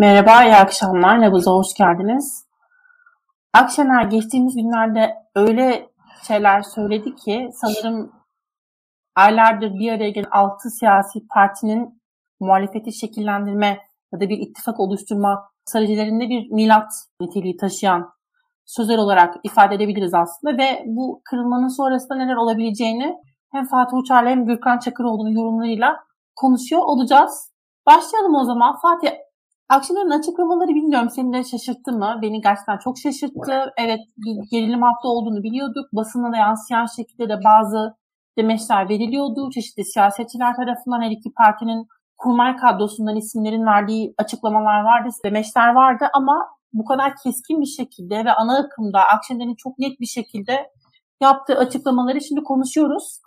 Merhaba, iyi akşamlar. Nabız'a hoş geldiniz. Akşener geçtiğimiz günlerde öyle şeyler söyledi ki sanırım aylardır bir araya gelen altı siyasi partinin muhalefeti şekillendirme ya da bir ittifak oluşturma stratejilerinde bir milat niteliği taşıyan sözler olarak ifade edebiliriz aslında ve bu kırılmanın sonrasında neler olabileceğini hem Fatih Uçar'la hem Gürkan Çakıroğlu'nun yorumlarıyla konuşuyor olacağız. Başlayalım o zaman. Fatih, Akşener'in açıklamaları bilmiyorum seni de şaşırttı mı? Beni gerçekten çok şaşırttı. Evet bir gerilim hafta olduğunu biliyorduk. Basına da yansıyan şekilde de bazı demeçler veriliyordu. Çeşitli siyasetçiler tarafından her iki partinin kurmay kadrosundan isimlerin verdiği açıklamalar vardı, demeçler vardı ama bu kadar keskin bir şekilde ve ana akımda Akşener'in çok net bir şekilde yaptığı açıklamaları şimdi konuşuyoruz.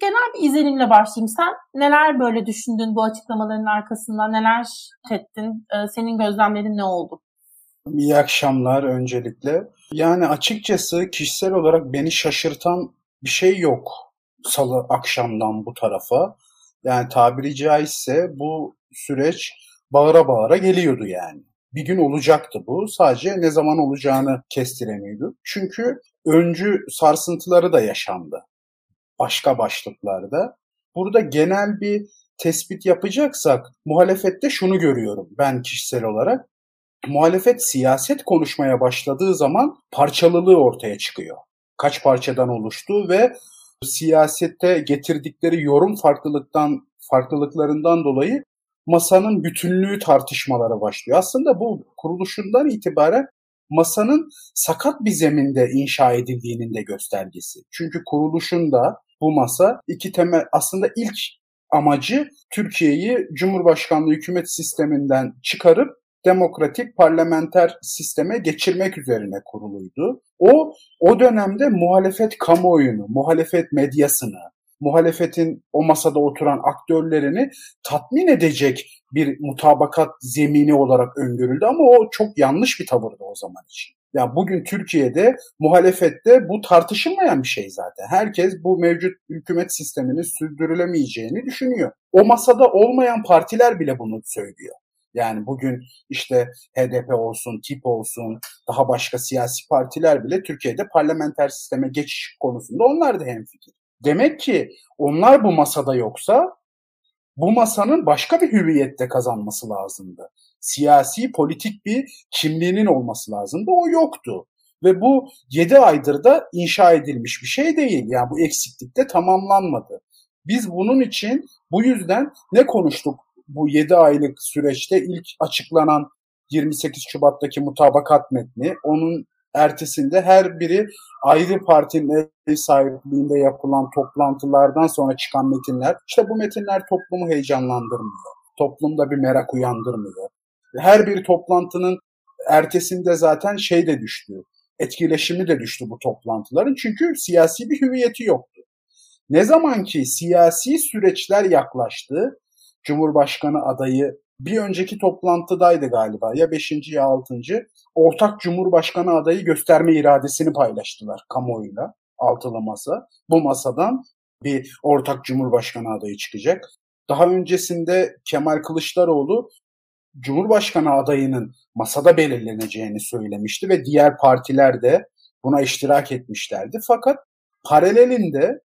Genel bir izlenimle başlayayım. Sen neler böyle düşündün bu açıklamaların arkasında? Neler ettin? Ee, senin gözlemlerin ne oldu? İyi akşamlar öncelikle. Yani açıkçası kişisel olarak beni şaşırtan bir şey yok salı akşamdan bu tarafa. Yani tabiri caizse bu süreç bağıra bağıra geliyordu yani. Bir gün olacaktı bu. Sadece ne zaman olacağını kestiremiyordu. Çünkü öncü sarsıntıları da yaşandı başka başlıklarda. Burada genel bir tespit yapacaksak muhalefette şunu görüyorum ben kişisel olarak. Muhalefet siyaset konuşmaya başladığı zaman parçalılığı ortaya çıkıyor. Kaç parçadan oluştu ve siyasette getirdikleri yorum farklılıktan farklılıklarından dolayı masanın bütünlüğü tartışmalara başlıyor. Aslında bu kuruluşundan itibaren masanın sakat bir zeminde inşa edildiğinin de göstergesi. Çünkü kuruluşunda bu masa iki temel aslında ilk amacı Türkiye'yi Cumhurbaşkanlığı hükümet sisteminden çıkarıp demokratik parlamenter sisteme geçirmek üzerine kuruluydu. O o dönemde muhalefet kamuoyunu, muhalefet medyasını, muhalefetin o masada oturan aktörlerini tatmin edecek bir mutabakat zemini olarak öngörüldü ama o çok yanlış bir tavırdı o zaman için. Ya bugün Türkiye'de muhalefette bu tartışılmayan bir şey zaten. Herkes bu mevcut hükümet sisteminin sürdürülemeyeceğini düşünüyor. O masada olmayan partiler bile bunu söylüyor. Yani bugün işte HDP olsun, TİP olsun, daha başka siyasi partiler bile Türkiye'de parlamenter sisteme geçiş konusunda onlar da hemfikir. Demek ki onlar bu masada yoksa bu masanın başka bir hüviyette kazanması lazımdı. Siyasi, politik bir kimliğinin olması lazımdı. O yoktu. Ve bu 7 aydır da inşa edilmiş bir şey değil. Yani bu eksiklik de tamamlanmadı. Biz bunun için bu yüzden ne konuştuk bu 7 aylık süreçte ilk açıklanan 28 Şubat'taki mutabakat metni, onun ertesinde her biri ayrı partinin ev sahipliğinde yapılan toplantılardan sonra çıkan metinler. İşte bu metinler toplumu heyecanlandırmıyor. Toplumda bir merak uyandırmıyor. Her bir toplantının ertesinde zaten şey de düştü. Etkileşimi de düştü bu toplantıların. Çünkü siyasi bir hüviyeti yoktu. Ne zaman ki siyasi süreçler yaklaştı, Cumhurbaşkanı adayı bir önceki toplantıdaydı galiba ya beşinci ya altıncı ortak cumhurbaşkanı adayı gösterme iradesini paylaştılar kamuoyuyla altılı masa. Bu masadan bir ortak cumhurbaşkanı adayı çıkacak. Daha öncesinde Kemal Kılıçdaroğlu Cumhurbaşkanı adayının masada belirleneceğini söylemişti ve diğer partiler de buna iştirak etmişlerdi. Fakat paralelinde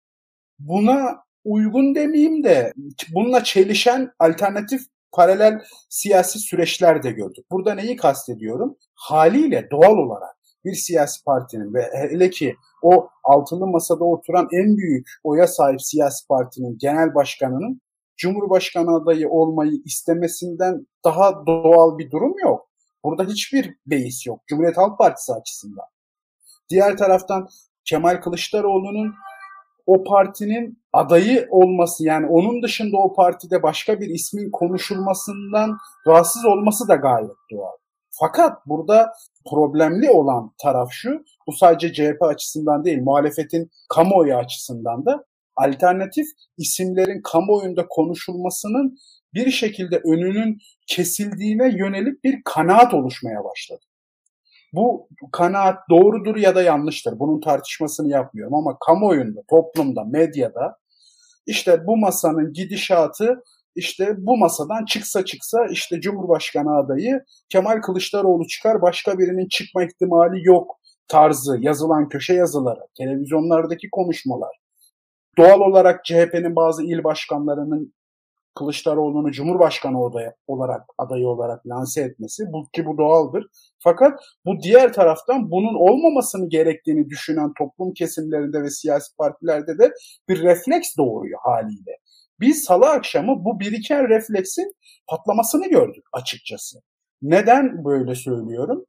buna uygun demeyeyim de bununla çelişen alternatif paralel siyasi süreçler de gördük. Burada neyi kastediyorum? Haliyle doğal olarak bir siyasi partinin ve hele ki o altılı masada oturan en büyük oya sahip siyasi partinin genel başkanının Cumhurbaşkanı adayı olmayı istemesinden daha doğal bir durum yok. Burada hiçbir beis yok Cumhuriyet Halk Partisi açısından. Diğer taraftan Kemal Kılıçdaroğlu'nun o partinin adayı olması yani onun dışında o partide başka bir ismin konuşulmasından rahatsız olması da gayet doğal. Fakat burada problemli olan taraf şu, bu sadece CHP açısından değil, muhalefetin kamuoyu açısından da alternatif isimlerin kamuoyunda konuşulmasının bir şekilde önünün kesildiğine yönelik bir kanaat oluşmaya başladı. Bu kanaat doğrudur ya da yanlıştır. Bunun tartışmasını yapmıyorum ama kamuoyunda, toplumda, medyada işte bu masanın gidişatı işte bu masadan çıksa çıksa işte Cumhurbaşkanı adayı Kemal Kılıçdaroğlu çıkar başka birinin çıkma ihtimali yok tarzı yazılan köşe yazıları, televizyonlardaki konuşmalar, doğal olarak CHP'nin bazı il başkanlarının Kılıçdaroğlu'nu Cumhurbaşkanı adayı olarak adayı olarak lanse etmesi bu ki bu doğaldır. Fakat bu diğer taraftan bunun olmamasını gerektiğini düşünen toplum kesimlerinde ve siyasi partilerde de bir refleks doğuruyor haliyle. Biz salı akşamı bu biriken refleksin patlamasını gördük açıkçası. Neden böyle söylüyorum?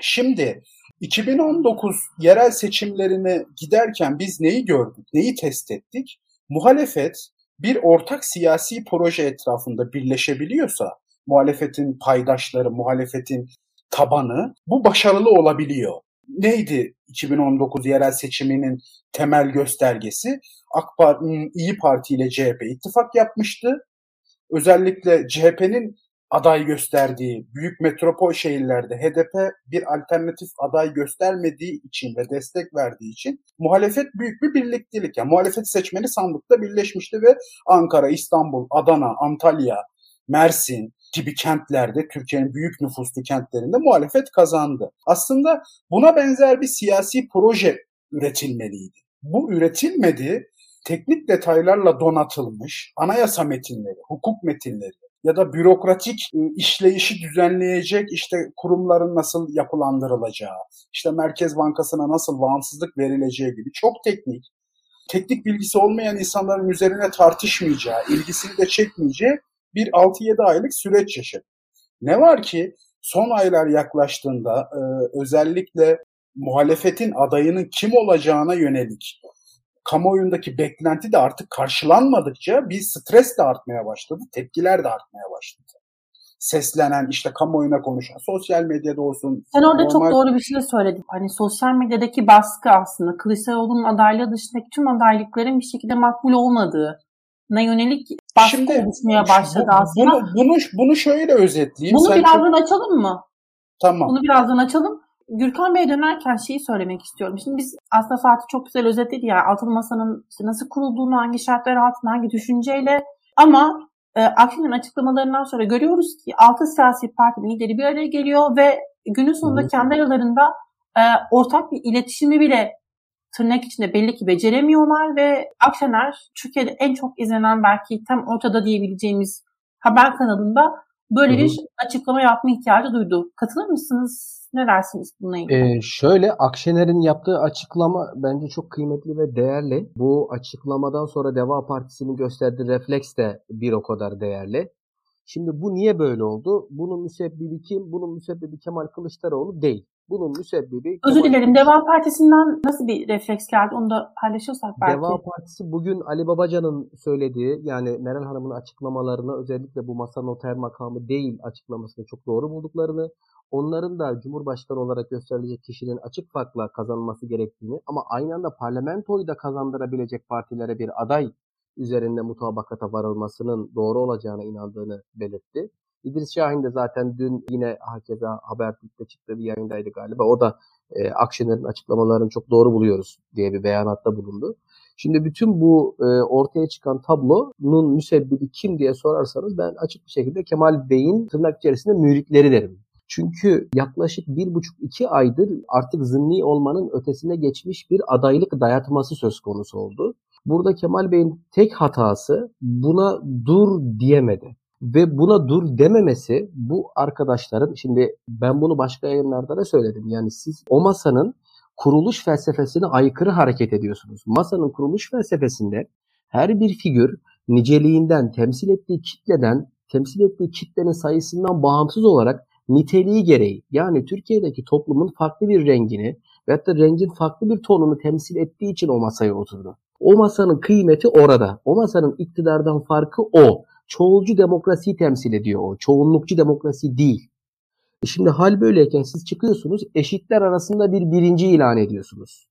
Şimdi 2019 yerel seçimlerine giderken biz neyi gördük, neyi test ettik? Muhalefet bir ortak siyasi proje etrafında birleşebiliyorsa, muhalefetin paydaşları, muhalefetin tabanı bu başarılı olabiliyor. Neydi 2019 yerel seçiminin temel göstergesi? AK Parti, İyi Parti ile CHP ittifak yapmıştı. Özellikle CHP'nin aday gösterdiği büyük metropol şehirlerde HDP bir alternatif aday göstermediği için ve destek verdiği için muhalefet büyük bir birliktelik. Yani muhalefet seçmeni sandıkta birleşmişti ve Ankara, İstanbul, Adana, Antalya, Mersin gibi kentlerde Türkiye'nin büyük nüfuslu kentlerinde muhalefet kazandı. Aslında buna benzer bir siyasi proje üretilmeliydi. Bu üretilmedi. Teknik detaylarla donatılmış anayasa metinleri, hukuk metinleri, ya da bürokratik e, işleyişi düzenleyecek işte kurumların nasıl yapılandırılacağı, işte Merkez Bankası'na nasıl bağımsızlık verileceği gibi çok teknik, teknik bilgisi olmayan insanların üzerine tartışmayacağı, ilgisini de çekmeyeceği bir 6-7 aylık süreç yaşadı. Ne var ki son aylar yaklaştığında e, özellikle muhalefetin adayının kim olacağına yönelik kamuoyundaki beklenti de artık karşılanmadıkça bir stres de artmaya başladı, tepkiler de artmaya başladı. Seslenen, işte kamuoyuna konuşan, sosyal medyada olsun. Sen orada normal... çok doğru bir şey söyledin. Hani sosyal medyadaki baskı aslında Kılıçdaroğlu'nun adaylığı dışındaki tüm adaylıkların bir şekilde makbul olmadığı na yönelik baskı Şimdi, oluşmaya başladı bu, aslında. Bunu, bunu, bunu şöyle özetleyeyim. Bunu Sen birazdan çok... açalım mı? Tamam. Bunu birazdan açalım. Gürkan Bey'e dönerken şeyi söylemek istiyorum. Şimdi biz aslında Fatih çok güzel özetledi ya altılı masanın işte nasıl kurulduğunu, hangi şartlar altında, hangi düşünceyle ama e, Akşener'in açıklamalarından sonra görüyoruz ki altı siyasi partinin lideri bir araya geliyor ve günün sonunda kendi aralarında e, ortak bir iletişimi bile tırnak içinde belli ki beceremiyorlar ve Akşener Türkiye'de en çok izlenen belki tam ortada diyebileceğimiz haber kanalında böyle bir açıklama yapma ihtiyacı duydu. Katılır mısınız? Ne dersiniz bununla ilgili? Ee, şöyle Akşener'in yaptığı açıklama bence çok kıymetli ve değerli. Bu açıklamadan sonra Deva Partisi'nin gösterdiği refleks de bir o kadar değerli. Şimdi bu niye böyle oldu? Bunun müsebbibi kim? Bunun müsebbibi Kemal Kılıçdaroğlu değil. Bunun müsebbibi... Özür dilerim. Deva Partisi'nden nasıl bir refleks geldi? Onu da paylaşırsak belki. Deva Partisi bugün Ali Babacan'ın söylediği yani Meral Hanım'ın açıklamalarını özellikle bu masa noter makamı değil açıklamasını çok doğru bulduklarını onların da Cumhurbaşkanı olarak gösterilecek kişinin açık farkla kazanması gerektiğini ama aynı anda parlamentoyu da kazandırabilecek partilere bir aday üzerinde mutabakata varılmasının doğru olacağına inandığını belirtti. İdris Şahin de zaten dün yine hakeza Habertürk'te çıktığı bir yayındaydı galiba. O da e, Akşener'in açıklamalarını çok doğru buluyoruz diye bir beyanatta bulundu. Şimdi bütün bu e, ortaya çıkan tablonun müsebbibi kim diye sorarsanız ben açık bir şekilde Kemal Bey'in tırnak içerisinde müritleri derim. Çünkü yaklaşık bir buçuk iki aydır artık zımni olmanın ötesine geçmiş bir adaylık dayatması söz konusu oldu. Burada Kemal Bey'in tek hatası buna dur diyemedi. Ve buna dur dememesi bu arkadaşların, şimdi ben bunu başka yayınlarda da söyledim. Yani siz o masanın kuruluş felsefesine aykırı hareket ediyorsunuz. Masanın kuruluş felsefesinde her bir figür niceliğinden, temsil ettiği kitleden, temsil ettiği kitlenin sayısından bağımsız olarak niteliği gereği yani Türkiye'deki toplumun farklı bir rengini ve da rengin farklı bir tonunu temsil ettiği için o masaya oturdu. O masanın kıymeti orada. O masanın iktidardan farkı o. Çoğulcu demokrasiyi temsil ediyor o. Çoğunlukçu demokrasi değil. E şimdi hal böyleyken siz çıkıyorsunuz eşitler arasında bir birinci ilan ediyorsunuz.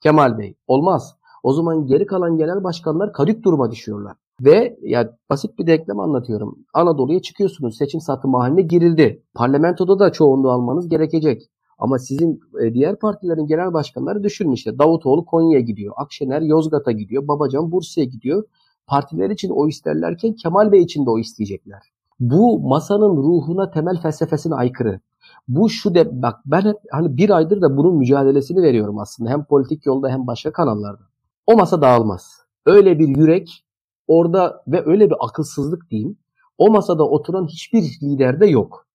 Kemal Bey olmaz. O zaman geri kalan genel başkanlar kadük duruma düşüyorlar. Ve ya basit bir denklem anlatıyorum. Anadolu'ya çıkıyorsunuz. Seçim satımı haline girildi. Parlamentoda da çoğunluğu almanız gerekecek. Ama sizin e, diğer partilerin genel başkanları düşünün işte. Davutoğlu Konya'ya gidiyor. Akşener Yozgat'a gidiyor. Babacan Bursa'ya gidiyor. Partiler için o isterlerken Kemal Bey için de o isteyecekler. Bu masanın ruhuna temel felsefesine aykırı. Bu şu de bak ben hep hani bir aydır da bunun mücadelesini veriyorum aslında hem politik yolda hem başka kanallarda. O masa dağılmaz. Öyle bir yürek orada ve öyle bir akılsızlık diyeyim. O masada oturan hiçbir lider de yok.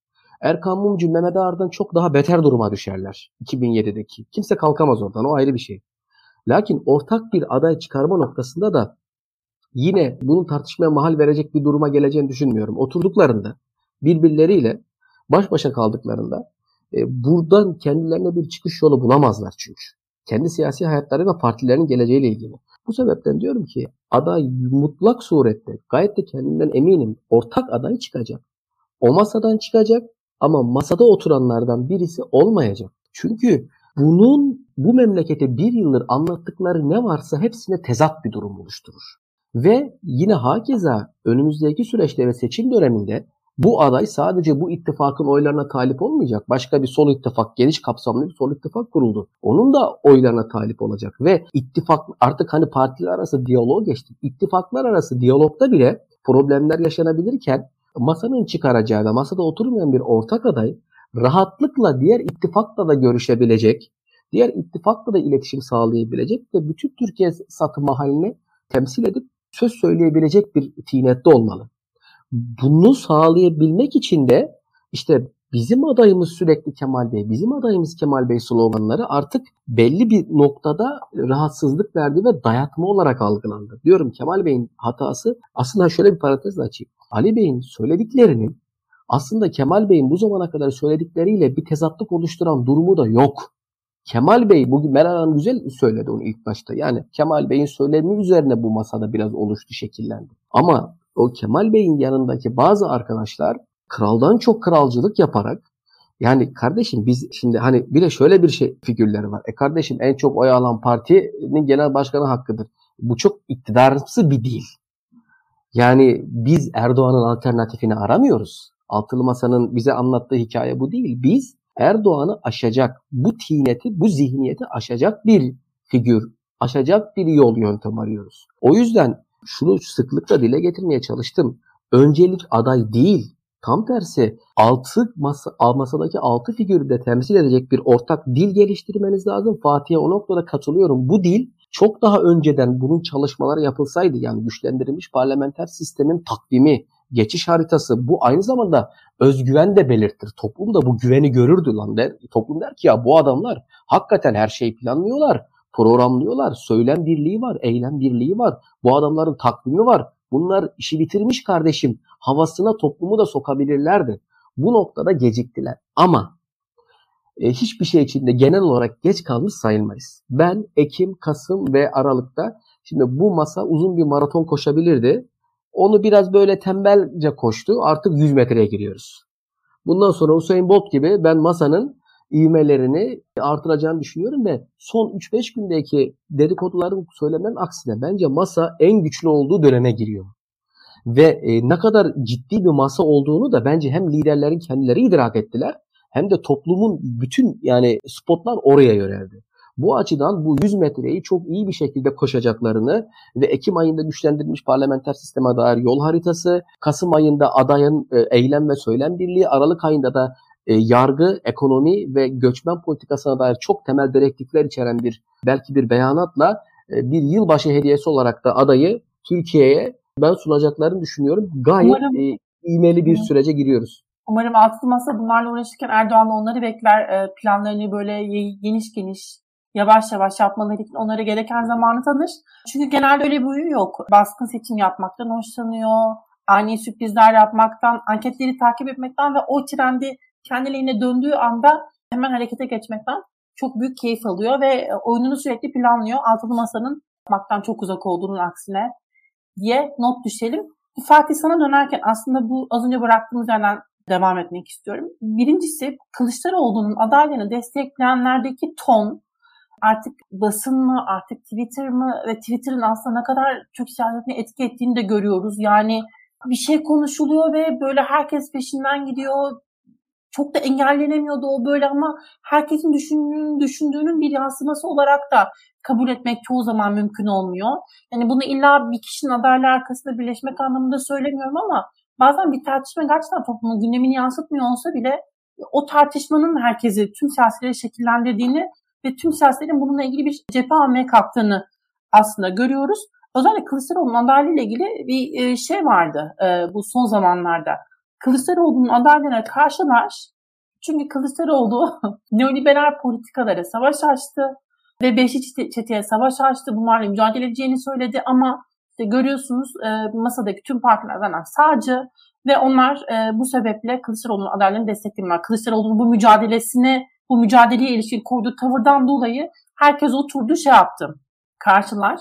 Erkan Mumcu, Mehmet Ağar'dan çok daha beter duruma düşerler 2007'deki. Kimse kalkamaz oradan o ayrı bir şey. Lakin ortak bir aday çıkarma noktasında da yine bunun tartışmaya mahal verecek bir duruma geleceğini düşünmüyorum. Oturduklarında birbirleriyle baş başa kaldıklarında e, buradan kendilerine bir çıkış yolu bulamazlar çünkü. Kendi siyasi hayatları ve partilerin geleceğiyle ilgili. Bu sebepten diyorum ki aday mutlak surette gayet de kendinden eminim ortak aday çıkacak. O masadan çıkacak ama masada oturanlardan birisi olmayacak. Çünkü bunun bu memlekete bir yıldır anlattıkları ne varsa hepsine tezat bir durum oluşturur. Ve yine hakeza önümüzdeki süreçte ve seçim döneminde bu aday sadece bu ittifakın oylarına talip olmayacak. Başka bir sol ittifak, geniş kapsamlı bir sol ittifak kuruldu. Onun da oylarına talip olacak. Ve ittifak artık hani partiler arası diyalog geçti. İttifaklar arası diyalogda bile problemler yaşanabilirken masanın çıkaracağı ve masada oturmayan bir ortak aday rahatlıkla diğer ittifakla da görüşebilecek, diğer ittifakla da iletişim sağlayabilecek ve bütün Türkiye satı halini temsil edip söz söyleyebilecek bir tinette olmalı. Bunu sağlayabilmek için de işte bizim adayımız sürekli Kemal Bey, bizim adayımız Kemal Bey sloganları artık belli bir noktada rahatsızlık verdi ve dayatma olarak algılandı. Diyorum Kemal Bey'in hatası aslında şöyle bir parantez açayım. Ali Bey'in söylediklerinin aslında Kemal Bey'in bu zamana kadar söyledikleriyle bir tezatlık oluşturan durumu da yok. Kemal Bey bugün Meral Hanım güzel söyledi onu ilk başta. Yani Kemal Bey'in söylemi üzerine bu masada biraz oluştu, şekillendi. Ama o Kemal Bey'in yanındaki bazı arkadaşlar kraldan çok kralcılık yaparak yani kardeşim biz şimdi hani bir de şöyle bir şey figürleri var. E kardeşim en çok oy alan partinin genel başkanı hakkıdır. Bu çok iktidarımsı bir değil. Yani biz Erdoğan'ın alternatifini aramıyoruz. Altılı Masa'nın bize anlattığı hikaye bu değil. Biz Erdoğan'ı aşacak, bu tineti, bu zihniyeti aşacak bir figür, aşacak bir yol yöntem arıyoruz. O yüzden şunu sıklıkla dile getirmeye çalıştım. Öncelik aday değil, tam tersi altı masa, masadaki altı figürü de temsil edecek bir ortak dil geliştirmeniz lazım. Fatih'e o noktada katılıyorum. Bu dil çok daha önceden bunun çalışmaları yapılsaydı yani güçlendirilmiş parlamenter sistemin takvimi, geçiş haritası bu aynı zamanda özgüven de belirtir. Toplum da bu güveni görürdü lan der. Toplum der ki ya bu adamlar hakikaten her şeyi planlıyorlar, programlıyorlar. Söylem birliği var, eylem birliği var. Bu adamların takvimi var. Bunlar işi bitirmiş kardeşim. Havasına toplumu da sokabilirlerdi. Bu noktada geciktiler. Ama e, hiçbir şey içinde genel olarak geç kalmış sayılmayız. Ben Ekim, Kasım ve Aralık'ta şimdi bu masa uzun bir maraton koşabilirdi. Onu biraz böyle tembelce koştu. Artık 100 metreye giriyoruz. Bundan sonra Usain Bolt gibi ben masanın ivmelerini artıracağını düşünüyorum ve son 3-5 gündeki dedikoduların söylemlerin aksine bence masa en güçlü olduğu döneme giriyor. Ve e, ne kadar ciddi bir masa olduğunu da bence hem liderlerin kendileri idrak ettiler hem de toplumun bütün yani spotlar oraya yöneldi. Bu açıdan bu 100 metreyi çok iyi bir şekilde koşacaklarını ve Ekim ayında güçlendirilmiş parlamenter sisteme dair yol haritası, Kasım ayında adayın e, eylem ve söylem birliği, Aralık ayında da e, yargı, ekonomi ve göçmen politikasına dair çok temel direktifler içeren bir belki bir beyanatla e, bir yılbaşı hediyesi olarak da adayı Türkiye'ye ben sunacaklarını düşünüyorum. Gayet Umarım, e, iğmeli bir sürece giriyoruz. Umarım altılı masa bunlarla uğraşırken Erdoğan da onları bekler. Planlarını böyle geniş geniş yavaş yavaş yapmaları için onlara gereken zamanı tanır. Çünkü genelde öyle bir huyu yok. Baskın seçim yapmaktan hoşlanıyor. Ani sürprizler yapmaktan, anketleri takip etmekten ve o trendi kendiliğine döndüğü anda hemen harekete geçmekten çok büyük keyif alıyor ve oyununu sürekli planlıyor. Altılı Masa'nın yapmaktan çok uzak olduğunun aksine diye not düşelim. Fatih sana dönerken aslında bu az önce bıraktığımız yerden devam etmek istiyorum. Birincisi Kılıçdaroğlu'nun adaylığını destekleyenlerdeki ton artık basın mı, artık Twitter mı ve Twitter'ın aslında ne kadar çok siyasetine etki ettiğini de görüyoruz. Yani bir şey konuşuluyor ve böyle herkes peşinden gidiyor çok da engellenemiyordu o böyle ama herkesin düşündüğünün, düşündüğünün bir yansıması olarak da kabul etmek çoğu zaman mümkün olmuyor. Yani bunu illa bir kişinin adayla arkasında birleşmek anlamında söylemiyorum ama bazen bir tartışma gerçekten toplumun gündemini yansıtmıyor olsa bile o tartışmanın herkesi, tüm siyasileri şekillendirdiğini ve tüm siyasilerin bununla ilgili bir cephe almaya kalktığını aslında görüyoruz. Özellikle Kılıçdaroğlu'nun adaylığıyla ilgili bir e, şey vardı e, bu son zamanlarda. Kılıçdaroğlu'nun adaylığına karşılar çünkü Kılıçdaroğlu neoliberal politikalara savaş açtı ve Beşiktaş çeteye savaş açtı. Bunlarla mücadele edeceğini söyledi ama işte görüyorsunuz e, masadaki tüm partilerden sağcı ve onlar bu sebeple Kılıçdaroğlu'nun adaylığını desteklemiyorlar. Kılıçdaroğlu'nun bu mücadelesine, bu mücadeleye ilişkin koyduğu tavırdan dolayı herkes oturdu şey yaptı, karşılar.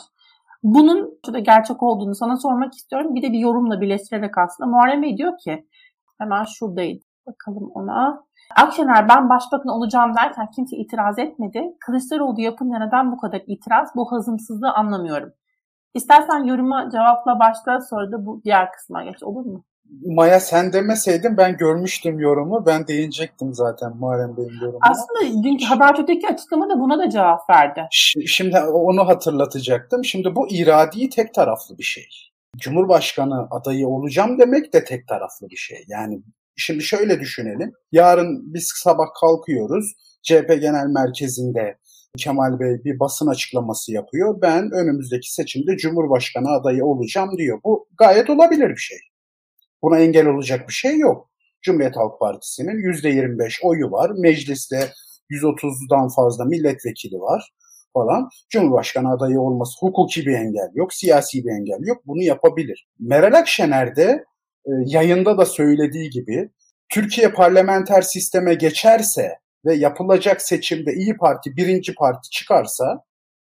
Bunun şurada gerçek olduğunu sana sormak istiyorum. Bir de bir yorumla birleştirerek aslında. Muharrem Bey diyor ki, hemen şuradaydı. Bakalım ona. Akşener ben başbakan olacağım derken kimse itiraz etmedi. Kılıçdaroğlu yapınca neden bu kadar itiraz? Bu hazımsızlığı anlamıyorum. İstersen yoruma cevapla başla sonra da bu diğer kısma geç olur mu? Maya sen demeseydin ben görmüştüm yorumu. Ben değinecektim zaten Muharrem Bey'in yorumuna. Aslında dünkü Habertürk'teki açıklamada buna da cevap verdi. Şimdi onu hatırlatacaktım. Şimdi bu iradi tek taraflı bir şey. Cumhurbaşkanı adayı olacağım demek de tek taraflı bir şey. Yani şimdi şöyle düşünelim. Yarın biz sabah kalkıyoruz. CHP Genel Merkezi'nde Kemal Bey bir basın açıklaması yapıyor. Ben önümüzdeki seçimde Cumhurbaşkanı adayı olacağım diyor. Bu gayet olabilir bir şey. Buna engel olacak bir şey yok. Cumhuriyet Halk Partisi'nin %25 oyu var. Mecliste 130'dan fazla milletvekili var falan. Cumhurbaşkanı adayı olması hukuki bir engel yok, siyasi bir engel yok. Bunu yapabilir. Meral Akşener de e, yayında da söylediği gibi Türkiye parlamenter sisteme geçerse ve yapılacak seçimde İyi Parti birinci parti çıkarsa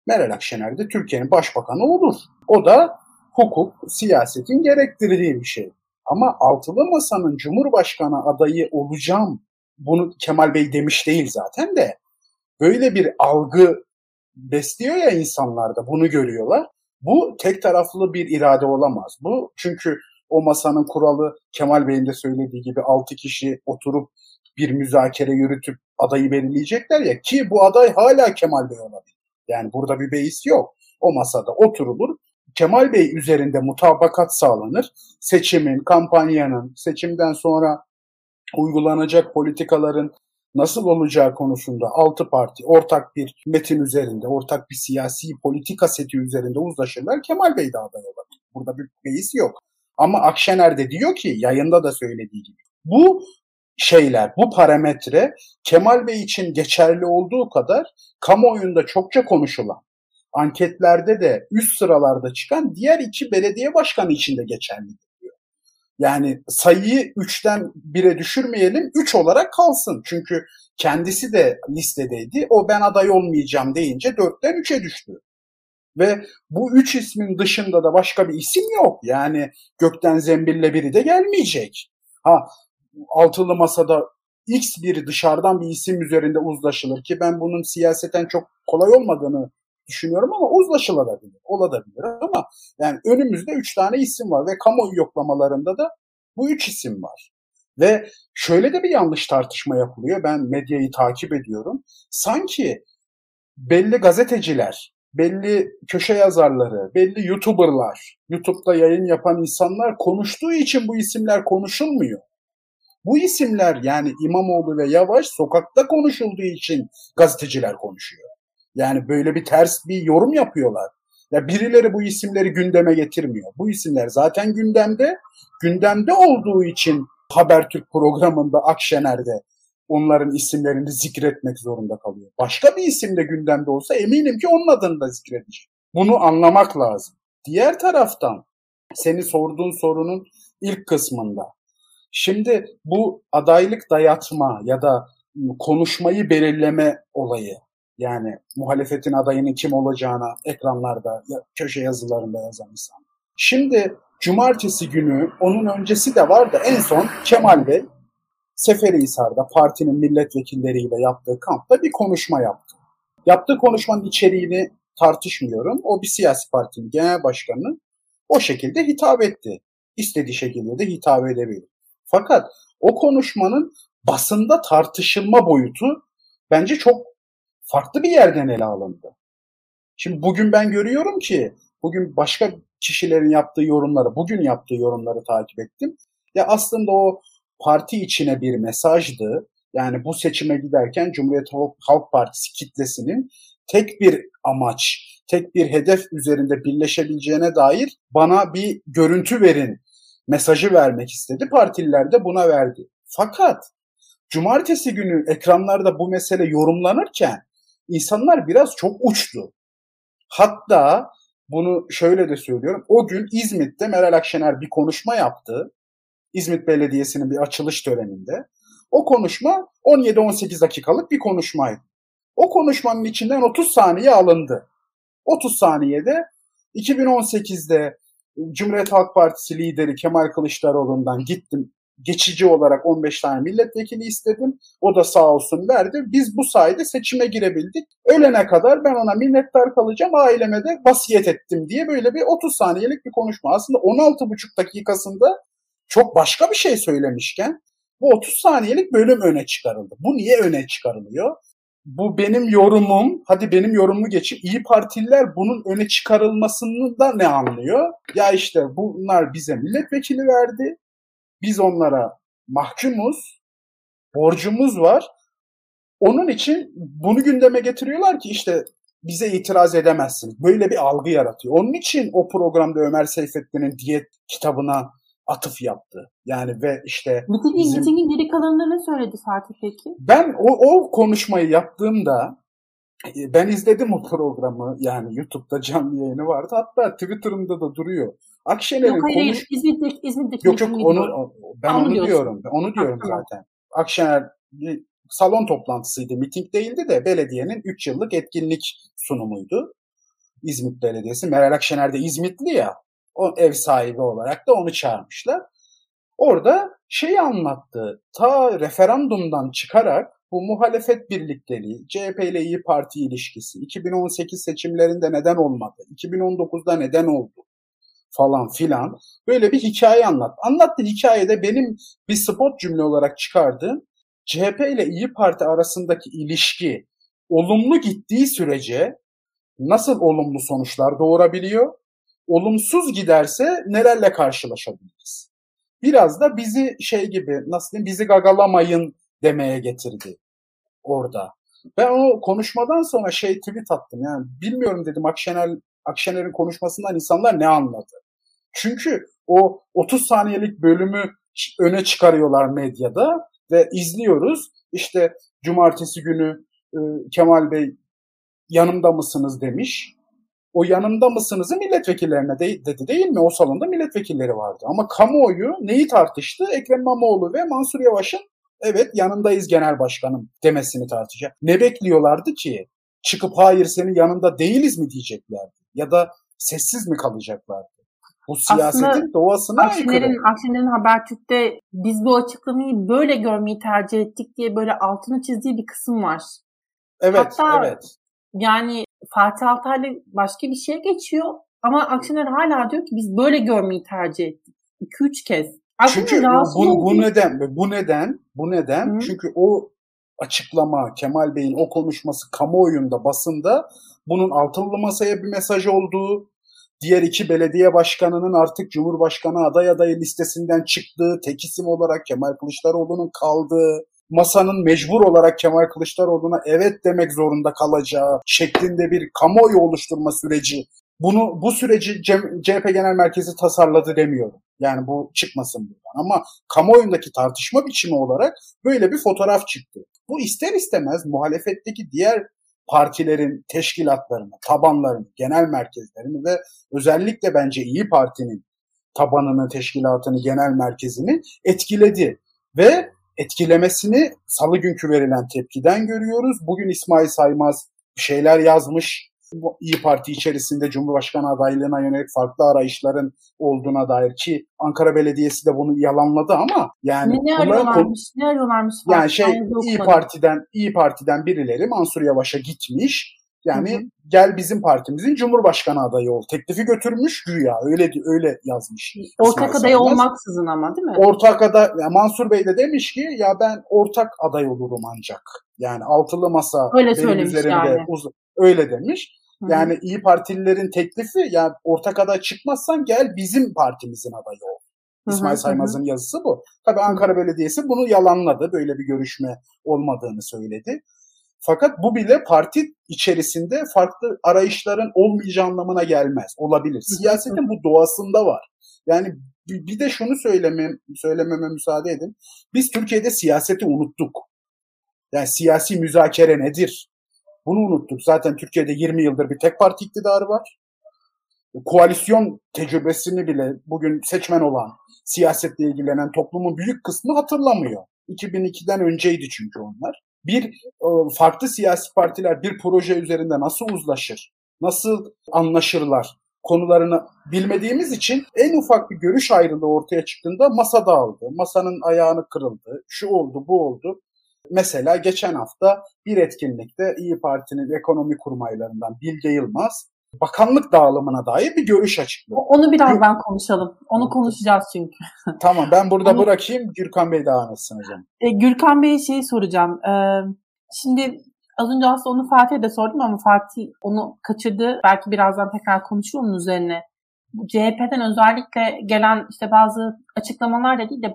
Meral Akşener de Türkiye'nin başbakanı olur. O da hukuk, siyasetin gerektirdiği bir şey. Ama altılı masanın Cumhurbaşkanı adayı olacağım bunu Kemal Bey demiş değil zaten de böyle bir algı besliyor ya insanlarda bunu görüyorlar. Bu tek taraflı bir irade olamaz. Bu çünkü o masanın kuralı Kemal Bey'in de söylediği gibi 6 kişi oturup bir müzakere yürütüp adayı belirleyecekler ya ki bu aday hala Kemal Bey olabilir. Yani burada bir beis yok. O masada oturulur. Kemal Bey üzerinde mutabakat sağlanır. Seçimin, kampanyanın, seçimden sonra uygulanacak politikaların nasıl olacağı konusunda altı parti ortak bir metin üzerinde, ortak bir siyasi politika seti üzerinde uzlaşırlar. Kemal Bey de aday olabilir. Burada bir beis yok. Ama Akşener de diyor ki yayında da söylediği gibi bu şeyler, bu parametre Kemal Bey için geçerli olduğu kadar kamuoyunda çokça konuşulan, anketlerde de üst sıralarda çıkan diğer iki belediye başkanı için de geçerli diyor. Yani sayıyı 3'ten 1'e düşürmeyelim, 3 olarak kalsın. Çünkü kendisi de listedeydi. O ben aday olmayacağım deyince 4'ten 3'e düştü. Ve bu üç ismin dışında da başka bir isim yok. Yani gökten zembille biri de gelmeyecek. Ha altılı masada X biri dışarıdan bir isim üzerinde uzlaşılır ki ben bunun siyaseten çok kolay olmadığını düşünüyorum ama uzlaşılabilir, olabilir ama yani önümüzde üç tane isim var ve kamuoyu yoklamalarında da bu üç isim var. Ve şöyle de bir yanlış tartışma yapılıyor. Ben medyayı takip ediyorum. Sanki belli gazeteciler, belli köşe yazarları, belli YouTuber'lar, YouTube'da yayın yapan insanlar konuştuğu için bu isimler konuşulmuyor. Bu isimler yani İmamoğlu ve Yavaş sokakta konuşulduğu için gazeteciler konuşuyor. Yani böyle bir ters bir yorum yapıyorlar. Ya birileri bu isimleri gündeme getirmiyor. Bu isimler zaten gündemde. Gündemde olduğu için Habertürk programında Akşener'de onların isimlerini zikretmek zorunda kalıyor. Başka bir isim de gündemde olsa eminim ki onun adını da zikredecek. Bunu anlamak lazım. Diğer taraftan seni sorduğun sorunun ilk kısmında. Şimdi bu adaylık dayatma ya da konuşmayı belirleme olayı yani muhalefetin adayının kim olacağına ekranlarda, köşe yazılarında yazan insan. Şimdi cumartesi günü onun öncesi de var da en son Kemal Bey Seferihisar'da partinin milletvekilleriyle yaptığı kampta bir konuşma yaptı. Yaptığı konuşmanın içeriğini tartışmıyorum. O bir siyasi partinin genel başkanı o şekilde hitap etti. İstediği şekilde de hitap edebilir. Fakat o konuşmanın basında tartışılma boyutu bence çok farklı bir yerden ele alındı. Şimdi bugün ben görüyorum ki bugün başka kişilerin yaptığı yorumları, bugün yaptığı yorumları takip ettim. Ya aslında o parti içine bir mesajdı. Yani bu seçime giderken Cumhuriyet Halk Partisi kitlesinin tek bir amaç, tek bir hedef üzerinde birleşebileceğine dair bana bir görüntü verin mesajı vermek istedi. Partililer de buna verdi. Fakat cumartesi günü ekranlarda bu mesele yorumlanırken insanlar biraz çok uçtu. Hatta bunu şöyle de söylüyorum. O gün İzmit'te Meral Akşener bir konuşma yaptı. İzmit Belediyesi'nin bir açılış töreninde. O konuşma 17-18 dakikalık bir konuşmaydı. O konuşmanın içinden 30 saniye alındı. 30 saniyede 2018'de Cumhuriyet Halk Partisi lideri Kemal Kılıçdaroğlu'ndan gittim geçici olarak 15 tane milletvekili istedim. O da sağ olsun verdi. Biz bu sayede seçime girebildik. Ölene kadar ben ona minnettar kalacağım. Aileme de vasiyet ettim diye böyle bir 30 saniyelik bir konuşma. Aslında 16,5 dakikasında çok başka bir şey söylemişken bu 30 saniyelik bölüm öne çıkarıldı. Bu niye öne çıkarılıyor? Bu benim yorumum. Hadi benim yorumumu geçip İyi Partililer bunun öne çıkarılmasını da ne anlıyor? Ya işte bunlar bize milletvekili verdi. Biz onlara mahkumuz. Borcumuz var. Onun için bunu gündeme getiriyorlar ki işte bize itiraz edemezsiniz. Böyle bir algı yaratıyor. Onun için o programda Ömer Seyfettin'in diyet kitabına atıf yaptı. Yani ve işte Bütün bizim... mitingin geri kalanında ne söyledi Fatih peki? Ben o, o konuşmayı yaptığımda e, ben izledim o programı yani YouTube'da canlı yayını vardı. Hatta Twitter'ımda da duruyor. Akşener'in yok, hayır, konuş... İzmir'deki, İzmir'deki Yok yok onu ben onu, onu diyorum. Onu diyorum ha, zaten. Akşener bir salon toplantısıydı. Miting değildi de belediyenin 3 yıllık etkinlik sunumuydu. İzmit Belediyesi. Meral Akşener de İzmitli ya. O ev sahibi olarak da onu çağırmışlar. Orada şeyi anlattı. Ta referandumdan çıkarak bu muhalefet birlikteliği, CHP ile İyi Parti ilişkisi, 2018 seçimlerinde neden olmadı, 2019'da neden oldu falan filan böyle bir hikaye anlat. Anlattığı hikayede benim bir spot cümle olarak çıkardığım CHP ile İyi Parti arasındaki ilişki olumlu gittiği sürece nasıl olumlu sonuçlar doğurabiliyor? olumsuz giderse nelerle karşılaşabiliriz? Biraz da bizi şey gibi nasıl diyeyim bizi gagalamayın demeye getirdi orada. Ben o konuşmadan sonra şey tweet attım yani bilmiyorum dedim Akşener Akşener'in konuşmasından insanlar ne anladı? Çünkü o 30 saniyelik bölümü öne çıkarıyorlar medyada ve izliyoruz. İşte cumartesi günü e, Kemal Bey yanımda mısınız demiş o yanında mısınızı milletvekillerine de, dedi değil mi? O salonda milletvekilleri vardı. Ama kamuoyu neyi tartıştı? Ekrem İmamoğlu ve Mansur Yavaş'ın evet yanındayız genel başkanım demesini tartışacak. Ne bekliyorlardı ki? Çıkıp hayır senin yanında değiliz mi diyeceklerdi? Ya da sessiz mi kalacaklardı? Bu siyasetin Aslında doğasına Akşener'in, aykırı. Akşener'in Habertürk'te biz bu açıklamayı böyle görmeyi tercih ettik diye böyle altını çizdiği bir kısım var. Evet, Hatta evet. Yani Fatih Altaylı başka bir şeye geçiyor ama Akşener hala diyor ki biz böyle görmeyi tercih ettik. 2-3 kez. Aslında çünkü bu, bu neden bu neden bu neden Hı. çünkü o açıklama Kemal Bey'in o konuşması kamuoyunda basında bunun altılı masaya bir mesaj olduğu diğer iki belediye başkanının artık Cumhurbaşkanı aday adayı listesinden çıktığı, tek isim olarak Kemal Kılıçdaroğlu'nun kaldığı, masanın mecbur olarak Kemal Kılıçdaroğlu'na evet demek zorunda kalacağı şeklinde bir kamuoyu oluşturma süreci bunu bu süreci CHP Genel Merkezi tasarladı demiyorum. Yani bu çıkmasın buradan. Ama kamuoyundaki tartışma biçimi olarak böyle bir fotoğraf çıktı. Bu ister istemez muhalefetteki diğer partilerin teşkilatlarını, tabanlarını, genel merkezlerini ve özellikle bence İyi Parti'nin tabanını, teşkilatını, genel merkezini etkiledi. Ve etkilemesini salı günkü verilen tepkiden görüyoruz. Bugün İsmail Saymaz bir şeyler yazmış. İyi Parti içerisinde Cumhurbaşkanı adaylığına yönelik farklı arayışların olduğuna dair ki Ankara Belediyesi de bunu yalanladı ama yani ne arıyorlarmış? Ne arıyorlarmış? Yani şey İyi Parti'den İyi Parti'den birileri Mansur Yavaş'a gitmiş Yani hı hı. gel bizim partimizin Cumhurbaşkanı adayı ol. Teklifi götürmüş güya. Öyle öyle yazmış. Ortak aday olmaksızın ama değil mi? Ortak aday yani Mansur Bey de demiş ki ya ben ortak aday olurum ancak. Yani altılı masa öyle benim üzerinde yani. uz- öyle demiş. Hı-hı. Yani İyi Partililerin teklifi ya ortak aday çıkmazsan gel bizim partimizin adayı ol. İsmail Saymaz'ın yazısı bu. Tabii Ankara Belediyesi bunu yalanladı. Böyle bir görüşme olmadığını söyledi. Fakat bu bile parti içerisinde farklı arayışların olmayacağı anlamına gelmez. Olabilir. Siyasetin bu doğasında var. Yani bir de şunu söylemem, söylememe müsaade edin. Biz Türkiye'de siyaseti unuttuk. Yani siyasi müzakere nedir? Bunu unuttuk. Zaten Türkiye'de 20 yıldır bir tek parti iktidarı var. Koalisyon tecrübesini bile bugün seçmen olan, siyasetle ilgilenen toplumun büyük kısmı hatırlamıyor. 2002'den önceydi çünkü onlar bir e, farklı siyasi partiler bir proje üzerinde nasıl uzlaşır, nasıl anlaşırlar konularını bilmediğimiz için en ufak bir görüş ayrılığı ortaya çıktığında masa dağıldı, masanın ayağını kırıldı, şu oldu, bu oldu. Mesela geçen hafta bir etkinlikte İyi Parti'nin ekonomi kurmaylarından Bilge Yılmaz bakanlık dağılımına dair bir görüş açıkladı. Onu birazdan konuşalım. Onu konuşacağız çünkü. Tamam ben burada Onu... bırakayım. Gürkan Bey devam etsin hocam. E, Gürkan Bey'e şey soracağım. E, şimdi az önce aslında onu Fatih'e de sordum ama Fatih onu kaçırdı. Belki birazdan tekrar konuşur onun üzerine. CHP'den özellikle gelen işte bazı açıklamalar da değil de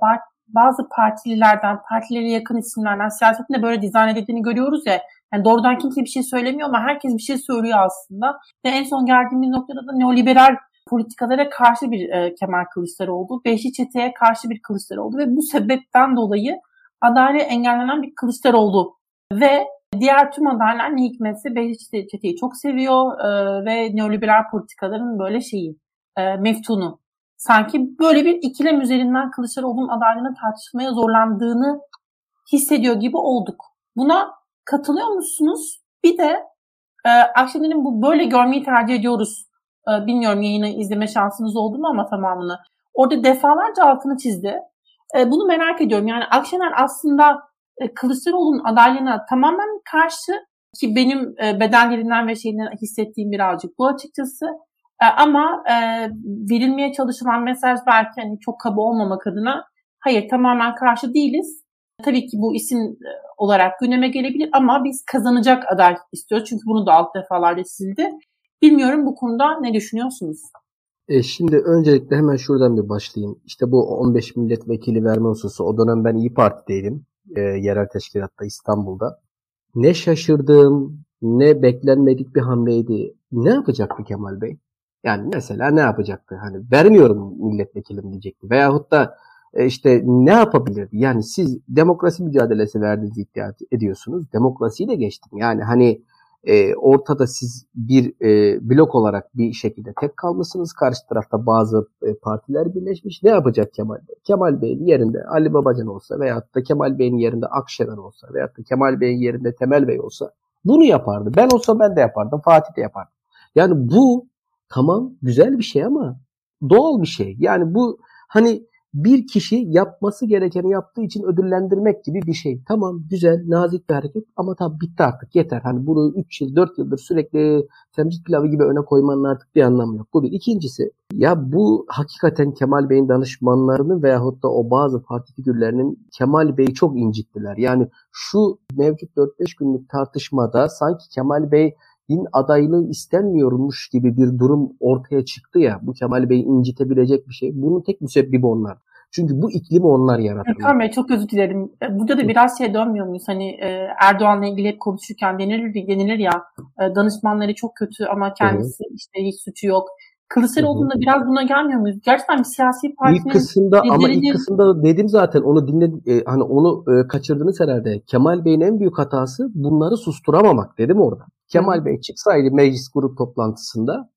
bazı partililerden, partilere yakın isimlerden siyasetin de böyle dizayn edildiğini görüyoruz ya. Yani doğrudan kimse bir şey söylemiyor ama herkes bir şey söylüyor aslında. Ve en son geldiğimiz noktada da neoliberal politikalara karşı bir e, Kemal Kılıçdaroğlu, Beşi Çete'ye karşı bir Kılıçdaroğlu ve bu sebepten dolayı adaylığı engellenen bir Kılıçdaroğlu ve diğer tüm adaylar ne hikmetse Beşi Çete'yi çok seviyor e, ve neoliberal politikaların böyle şeyi, e, meftunu. Sanki böyle bir ikilem üzerinden Kılıçdaroğlu'nun adaylığını tartışmaya zorlandığını hissediyor gibi olduk. Buna Katılıyor musunuz? Bir de e, Akşener'in bu böyle görmeyi tercih ediyoruz. E, bilmiyorum yayını izleme şansınız oldu mu ama tamamını. Orada defalarca altını çizdi. E, bunu merak ediyorum. Yani Akşener aslında e, Kılıçdaroğlu'nun adaylığına tamamen karşı ki benim e, bedenlerinden ve şeyinden hissettiğim birazcık bu açıkçası. E, ama e, verilmeye çalışılan mesaj belki hani çok kaba olmamak adına hayır tamamen karşı değiliz. Tabii ki bu isim e, olarak gündeme gelebilir ama biz kazanacak aday istiyoruz. Çünkü bunu da alt defalarda sildi. Bilmiyorum bu konuda ne düşünüyorsunuz? E şimdi öncelikle hemen şuradan bir başlayayım. İşte bu 15 milletvekili verme hususu o dönem ben İyi Parti'deydim. E, yerel teşkilatta İstanbul'da. Ne şaşırdığım ne beklenmedik bir hamleydi. Ne yapacaktı Kemal Bey? Yani mesela ne yapacaktı? Hani vermiyorum milletvekilim diyecekti. Veyahut da e, işte ne yapabilir? Yani siz demokrasi mücadelesi verdiğinizi iddia ediyorsunuz. Demokrasiyle geçtim. Yani hani e, ortada siz bir e, blok olarak bir şekilde tek kalmışsınız. Karşı tarafta bazı e, partiler birleşmiş. Ne yapacak Kemal Bey? Kemal Bey'in yerinde Ali Babacan olsa veyahut da Kemal Bey'in yerinde Akşener olsa veyahut da Kemal Bey'in yerinde Temel Bey olsa bunu yapardı. Ben olsam ben de yapardım. Fatih de yapardı. Yani bu tamam güzel bir şey ama doğal bir şey. Yani bu hani bir kişi yapması gerekeni yaptığı için ödüllendirmek gibi bir şey. Tamam güzel, nazik bir hareket ama tabii bitti artık yeter. Hani bunu 3 yıl, 4 yıldır sürekli temcit pilavı gibi öne koymanın artık bir anlamı yok. Bu bir. İkincisi ya bu hakikaten Kemal Bey'in danışmanlarını veyahut da o bazı parti figürlerinin Kemal Bey'i çok incittiler. Yani şu mevcut 4-5 günlük tartışmada sanki Kemal Bey din adaylığı istenmiyormuş gibi bir durum ortaya çıktı ya bu Kemal Bey'i incitebilecek bir şey. Bunun tek müsebbibi onlar. Çünkü bu iklimi onlar yarattı. Erkan Bey çok özür dilerim. E, burada da biraz şey dönmüyor muyuz? Hani e, Erdoğan'la ilgili hep konuşurken denilir, denilir ya e, danışmanları çok kötü ama kendisi Hı-hı. işte hiç suçu yok. Kılıçdaroğlu'nda biraz buna gelmiyor muyuz? Gerçekten bir siyasi partinin... İlk kısımda ama ilk kısımda dedim zaten onu dinledim e, hani onu e, kaçırdınız herhalde. Kemal Bey'in en büyük hatası bunları susturamamak dedim orada. Kemal Bey çıksaydı meclis grup toplantısında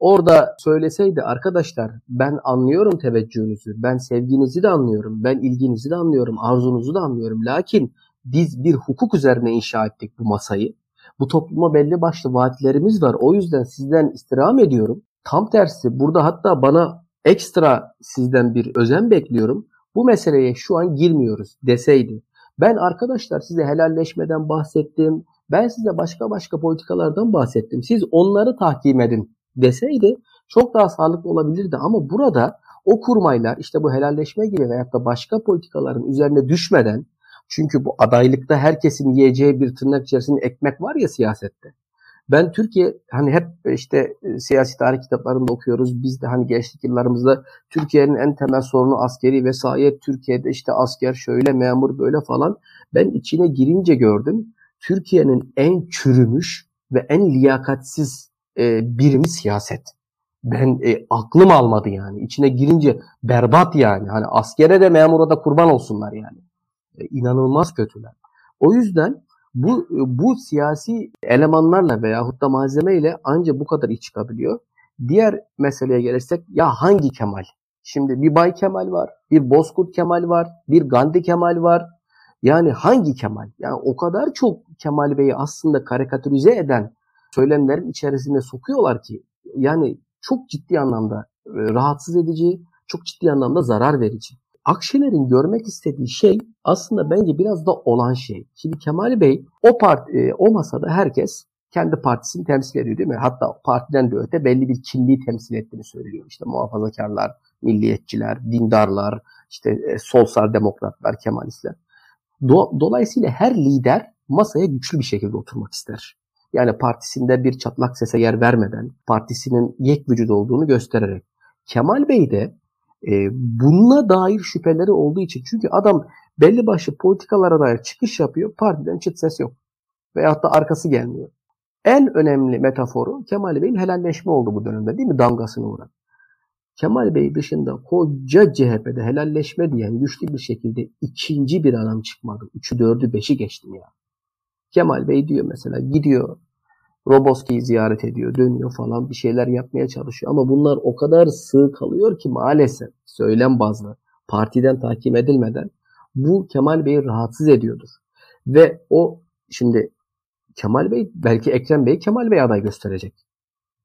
orada söyleseydi arkadaşlar ben anlıyorum teveccühünüzü, ben sevginizi de anlıyorum, ben ilginizi de anlıyorum, arzunuzu da anlıyorum. Lakin biz bir hukuk üzerine inşa ettik bu masayı. Bu topluma belli başlı vaatlerimiz var. O yüzden sizden istirham ediyorum. Tam tersi burada hatta bana ekstra sizden bir özen bekliyorum. Bu meseleye şu an girmiyoruz deseydi. Ben arkadaşlar size helalleşmeden bahsettim Ben size başka başka politikalardan bahsettim. Siz onları tahkim edin deseydi çok daha sağlıklı olabilirdi. Ama burada o kurmaylar işte bu helalleşme gibi veyahut da başka politikaların üzerine düşmeden çünkü bu adaylıkta herkesin yiyeceği bir tırnak içerisinde ekmek var ya siyasette. Ben Türkiye hani hep işte e, siyasi tarih kitaplarında okuyoruz. Biz de hani gençlik yıllarımızda Türkiye'nin en temel sorunu askeri vesayet. Türkiye'de işte asker şöyle memur böyle falan. Ben içine girince gördüm. Türkiye'nin en çürümüş ve en liyakatsiz e, birimi siyaset. Ben e, aklım almadı yani. İçine girince berbat yani. Hani askere de memura da kurban olsunlar yani. E, inanılmaz kötüler. O yüzden bu bu siyasi elemanlarla veyahut da malzemeyle ancak bu kadar iç çıkabiliyor. Diğer meseleye gelirsek ya hangi Kemal? Şimdi bir Bay Kemal var, bir Bozkurt Kemal var, bir Gandhi Kemal var. Yani hangi Kemal? Yani o kadar çok Kemal Bey'i aslında karikatürize eden söylemlerin içerisine sokuyorlar ki yani çok ciddi anlamda e, rahatsız edici, çok ciddi anlamda zarar verici. Akşener'in görmek istediği şey aslında bence biraz da olan şey. Şimdi Kemal Bey o part, e, o masada herkes kendi partisini temsil ediyor değil mi? Hatta partiden de öte belli bir kimliği temsil ettiğini söylüyor. İşte muhafazakarlar, milliyetçiler, dindarlar, işte e, solsal demokratlar, Kemalistler. Do- dolayısıyla her lider masaya güçlü bir şekilde oturmak ister. Yani partisinde bir çatlak sese yer vermeden, partisinin yek vücut olduğunu göstererek. Kemal Bey de e, bununla dair şüpheleri olduğu için. Çünkü adam belli başlı politikalara dair çıkış yapıyor. Partiden çıt ses yok. Veyahut da arkası gelmiyor. En önemli metaforu Kemal Bey'in helalleşme oldu bu dönemde değil mi? Damgasını vuran. Kemal Bey dışında koca CHP'de helalleşme diyen güçlü bir şekilde ikinci bir adam çıkmadı. Üçü, dördü, beşi geçtim ya. Kemal Bey diyor mesela gidiyor Roboski'yi ziyaret ediyor, dönüyor falan bir şeyler yapmaya çalışıyor. Ama bunlar o kadar sığ kalıyor ki maalesef söylem bazlı partiden takip edilmeden bu Kemal Bey'i rahatsız ediyordur. Ve o şimdi Kemal Bey belki Ekrem Bey Kemal Bey aday gösterecek.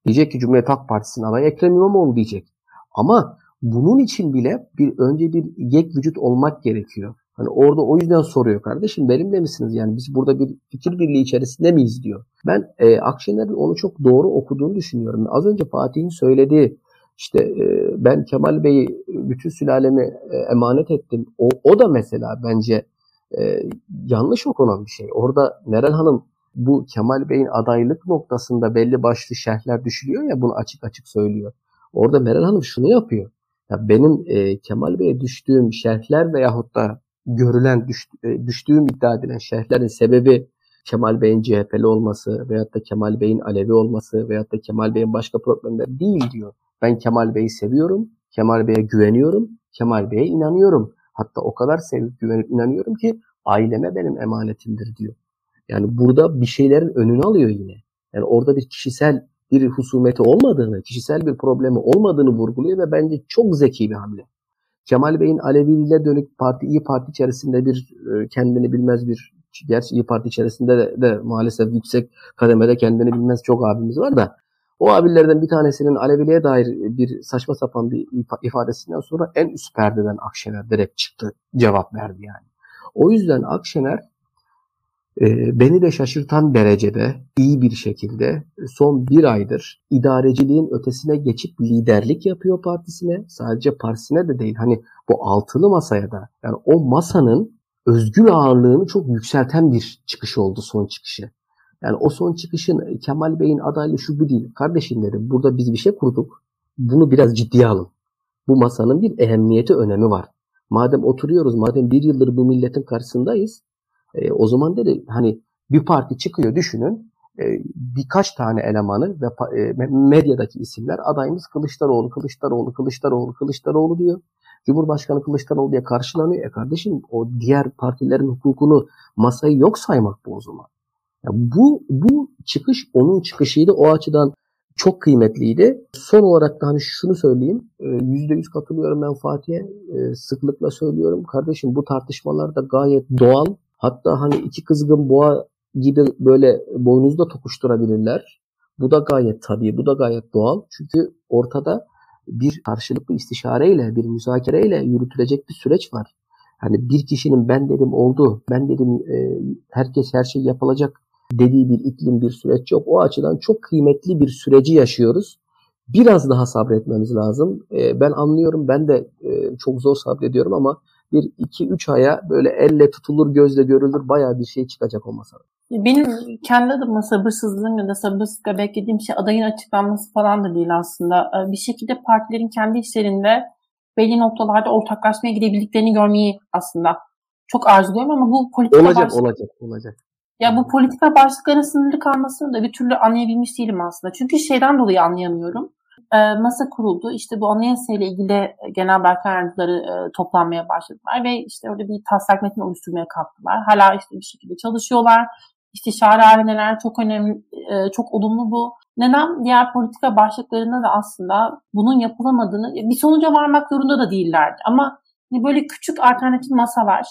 Diyecek ki Cumhuriyet Halk Partisi'nin adayı Ekrem İmamoğlu diyecek. Ama bunun için bile bir önce bir yek vücut olmak gerekiyor. Hani orada o yüzden soruyor kardeşim benimle misiniz? Yani biz burada bir fikir birliği içerisinde miyiz diyor. Ben e, Akşener'in onu çok doğru okuduğunu düşünüyorum. Az önce Fatih'in söylediği işte e, ben Kemal Bey'i bütün sülalemi e, emanet ettim. O, o da mesela bence e, yanlış okunan bir şey. Orada Meral Hanım bu Kemal Bey'in adaylık noktasında belli başlı şerhler düşürüyor ya bunu açık açık söylüyor. Orada Meral Hanım şunu yapıyor. Ya benim e, Kemal Bey'e düştüğüm şerhler veyahut da görülen, e, düştüğüm iddia edilen şerhlerin sebebi Kemal Bey'in CHP'li olması veyahut da Kemal Bey'in Alevi olması veyahut da Kemal Bey'in başka problemler değil diyor. Ben Kemal Bey'i seviyorum, Kemal Bey'e güveniyorum, Kemal Bey'e inanıyorum. Hatta o kadar sevip güvenip inanıyorum ki aileme benim emanetimdir diyor. Yani burada bir şeylerin önünü alıyor yine. Yani orada bir kişisel bir husumeti olmadığını, kişisel bir problemi olmadığını vurguluyor ve bence çok zeki bir hamle. Kemal Bey'in Aleviyle dönük parti İyi Parti içerisinde bir e, kendini bilmez bir gerçi İyi Parti içerisinde de, de maalesef yüksek kademede kendini bilmez çok abimiz var da o abilerden bir tanesinin Aleviliğe dair bir saçma sapan bir ifadesinden sonra en üst perdeden Akşener direkt çıktı cevap verdi yani. O yüzden Akşener beni de şaşırtan derecede iyi bir şekilde son bir aydır idareciliğin ötesine geçip liderlik yapıyor partisine. Sadece partisine de değil. Hani bu altılı masaya da yani o masanın özgür ağırlığını çok yükselten bir çıkış oldu son çıkışı. Yani o son çıkışın Kemal Bey'in adaylığı şu bu değil. Kardeşim dedim burada biz bir şey kurduk. Bunu biraz ciddiye alın. Bu masanın bir ehemmiyeti, önemi var. Madem oturuyoruz, madem bir yıldır bu milletin karşısındayız, e, o zaman dedi hani bir parti çıkıyor düşünün e, birkaç tane elemanı ve e, medyadaki isimler adayımız Kılıçdaroğlu, Kılıçdaroğlu, Kılıçdaroğlu, Kılıçdaroğlu diyor. Cumhurbaşkanı Kılıçdaroğlu diye karşılanıyor. E kardeşim o diğer partilerin hukukunu masayı yok saymak bu o zaman. Ya bu, bu çıkış onun çıkışıydı. O açıdan çok kıymetliydi. Son olarak da hani şunu söyleyeyim. E, yüzde yüz katılıyorum ben Fatih'e. E, sıklıkla söylüyorum. Kardeşim bu tartışmalar da gayet doğal. Hatta hani iki kızgın boğa gibi böyle boynuzda tokuşturabilirler. Bu da gayet tabii, bu da gayet doğal. Çünkü ortada bir karşılıklı istişareyle, bir müzakereyle yürütülecek bir süreç var. Hani bir kişinin ben dedim oldu, ben dedim e, herkes her şey yapılacak dediği bir iklim, bir süreç yok. O açıdan çok kıymetli bir süreci yaşıyoruz. Biraz daha sabretmemiz lazım. E, ben anlıyorum, ben de e, çok zor sabrediyorum ama bir iki üç aya böyle elle tutulur, gözle görülür bayağı bir şey çıkacak o masada. Benim kendi adıma sabırsızlığım ya da sabırsızlıkla beklediğim şey adayın açıklanması falan da değil aslında. Ee, bir şekilde partilerin kendi işlerinde belli noktalarda ortaklaşmaya gidebildiklerini görmeyi aslında çok arzuluyorum ama bu politika olacak, başlık... olacak, olacak. Ya bu politika başlıkları sınırlı kalmasını da bir türlü anlayabilmiş değilim aslında. Çünkü şeyden dolayı anlayamıyorum. E, masa kuruldu. İşte bu anayasa ile ilgili genel başkan yardımcıları e, toplanmaya başladılar ve işte orada bir taslak metin oluşturmaya kalktılar. Hala işte bir şekilde çalışıyorlar. İstişare haneler çok önemli, e, çok olumlu bu. Neden diğer politika başlıklarında da aslında bunun yapılamadığını, bir sonuca varmak zorunda da değillerdi. Ama hani böyle küçük alternatif masalar.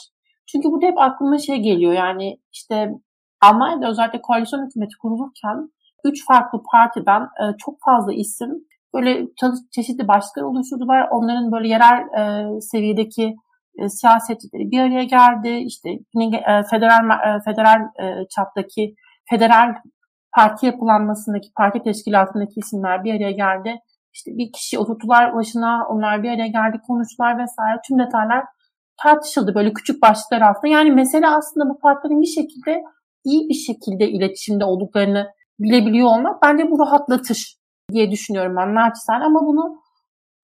Çünkü burada hep aklıma şey geliyor yani işte Almanya'da özellikle koalisyon hükümeti kurulurken üç farklı partiden e, çok fazla isim böyle çeşitli başlıklar oluşturdular. Onların böyle yerel e, seviyedeki e, siyasetçileri bir araya geldi. İşte e, federal e, federal e, çaptaki federal parti yapılanmasındaki parti teşkilatındaki isimler bir araya geldi. İşte bir kişi oturtular başına, onlar bir araya geldi, konuştular vesaire. Tüm detaylar tartışıldı böyle küçük başlıklar altında. Yani mesele aslında bu partilerin bir şekilde iyi bir şekilde iletişimde olduklarını bilebiliyor olmak bence bu rahatlatır diye düşünüyorum ben naçizane ama bunu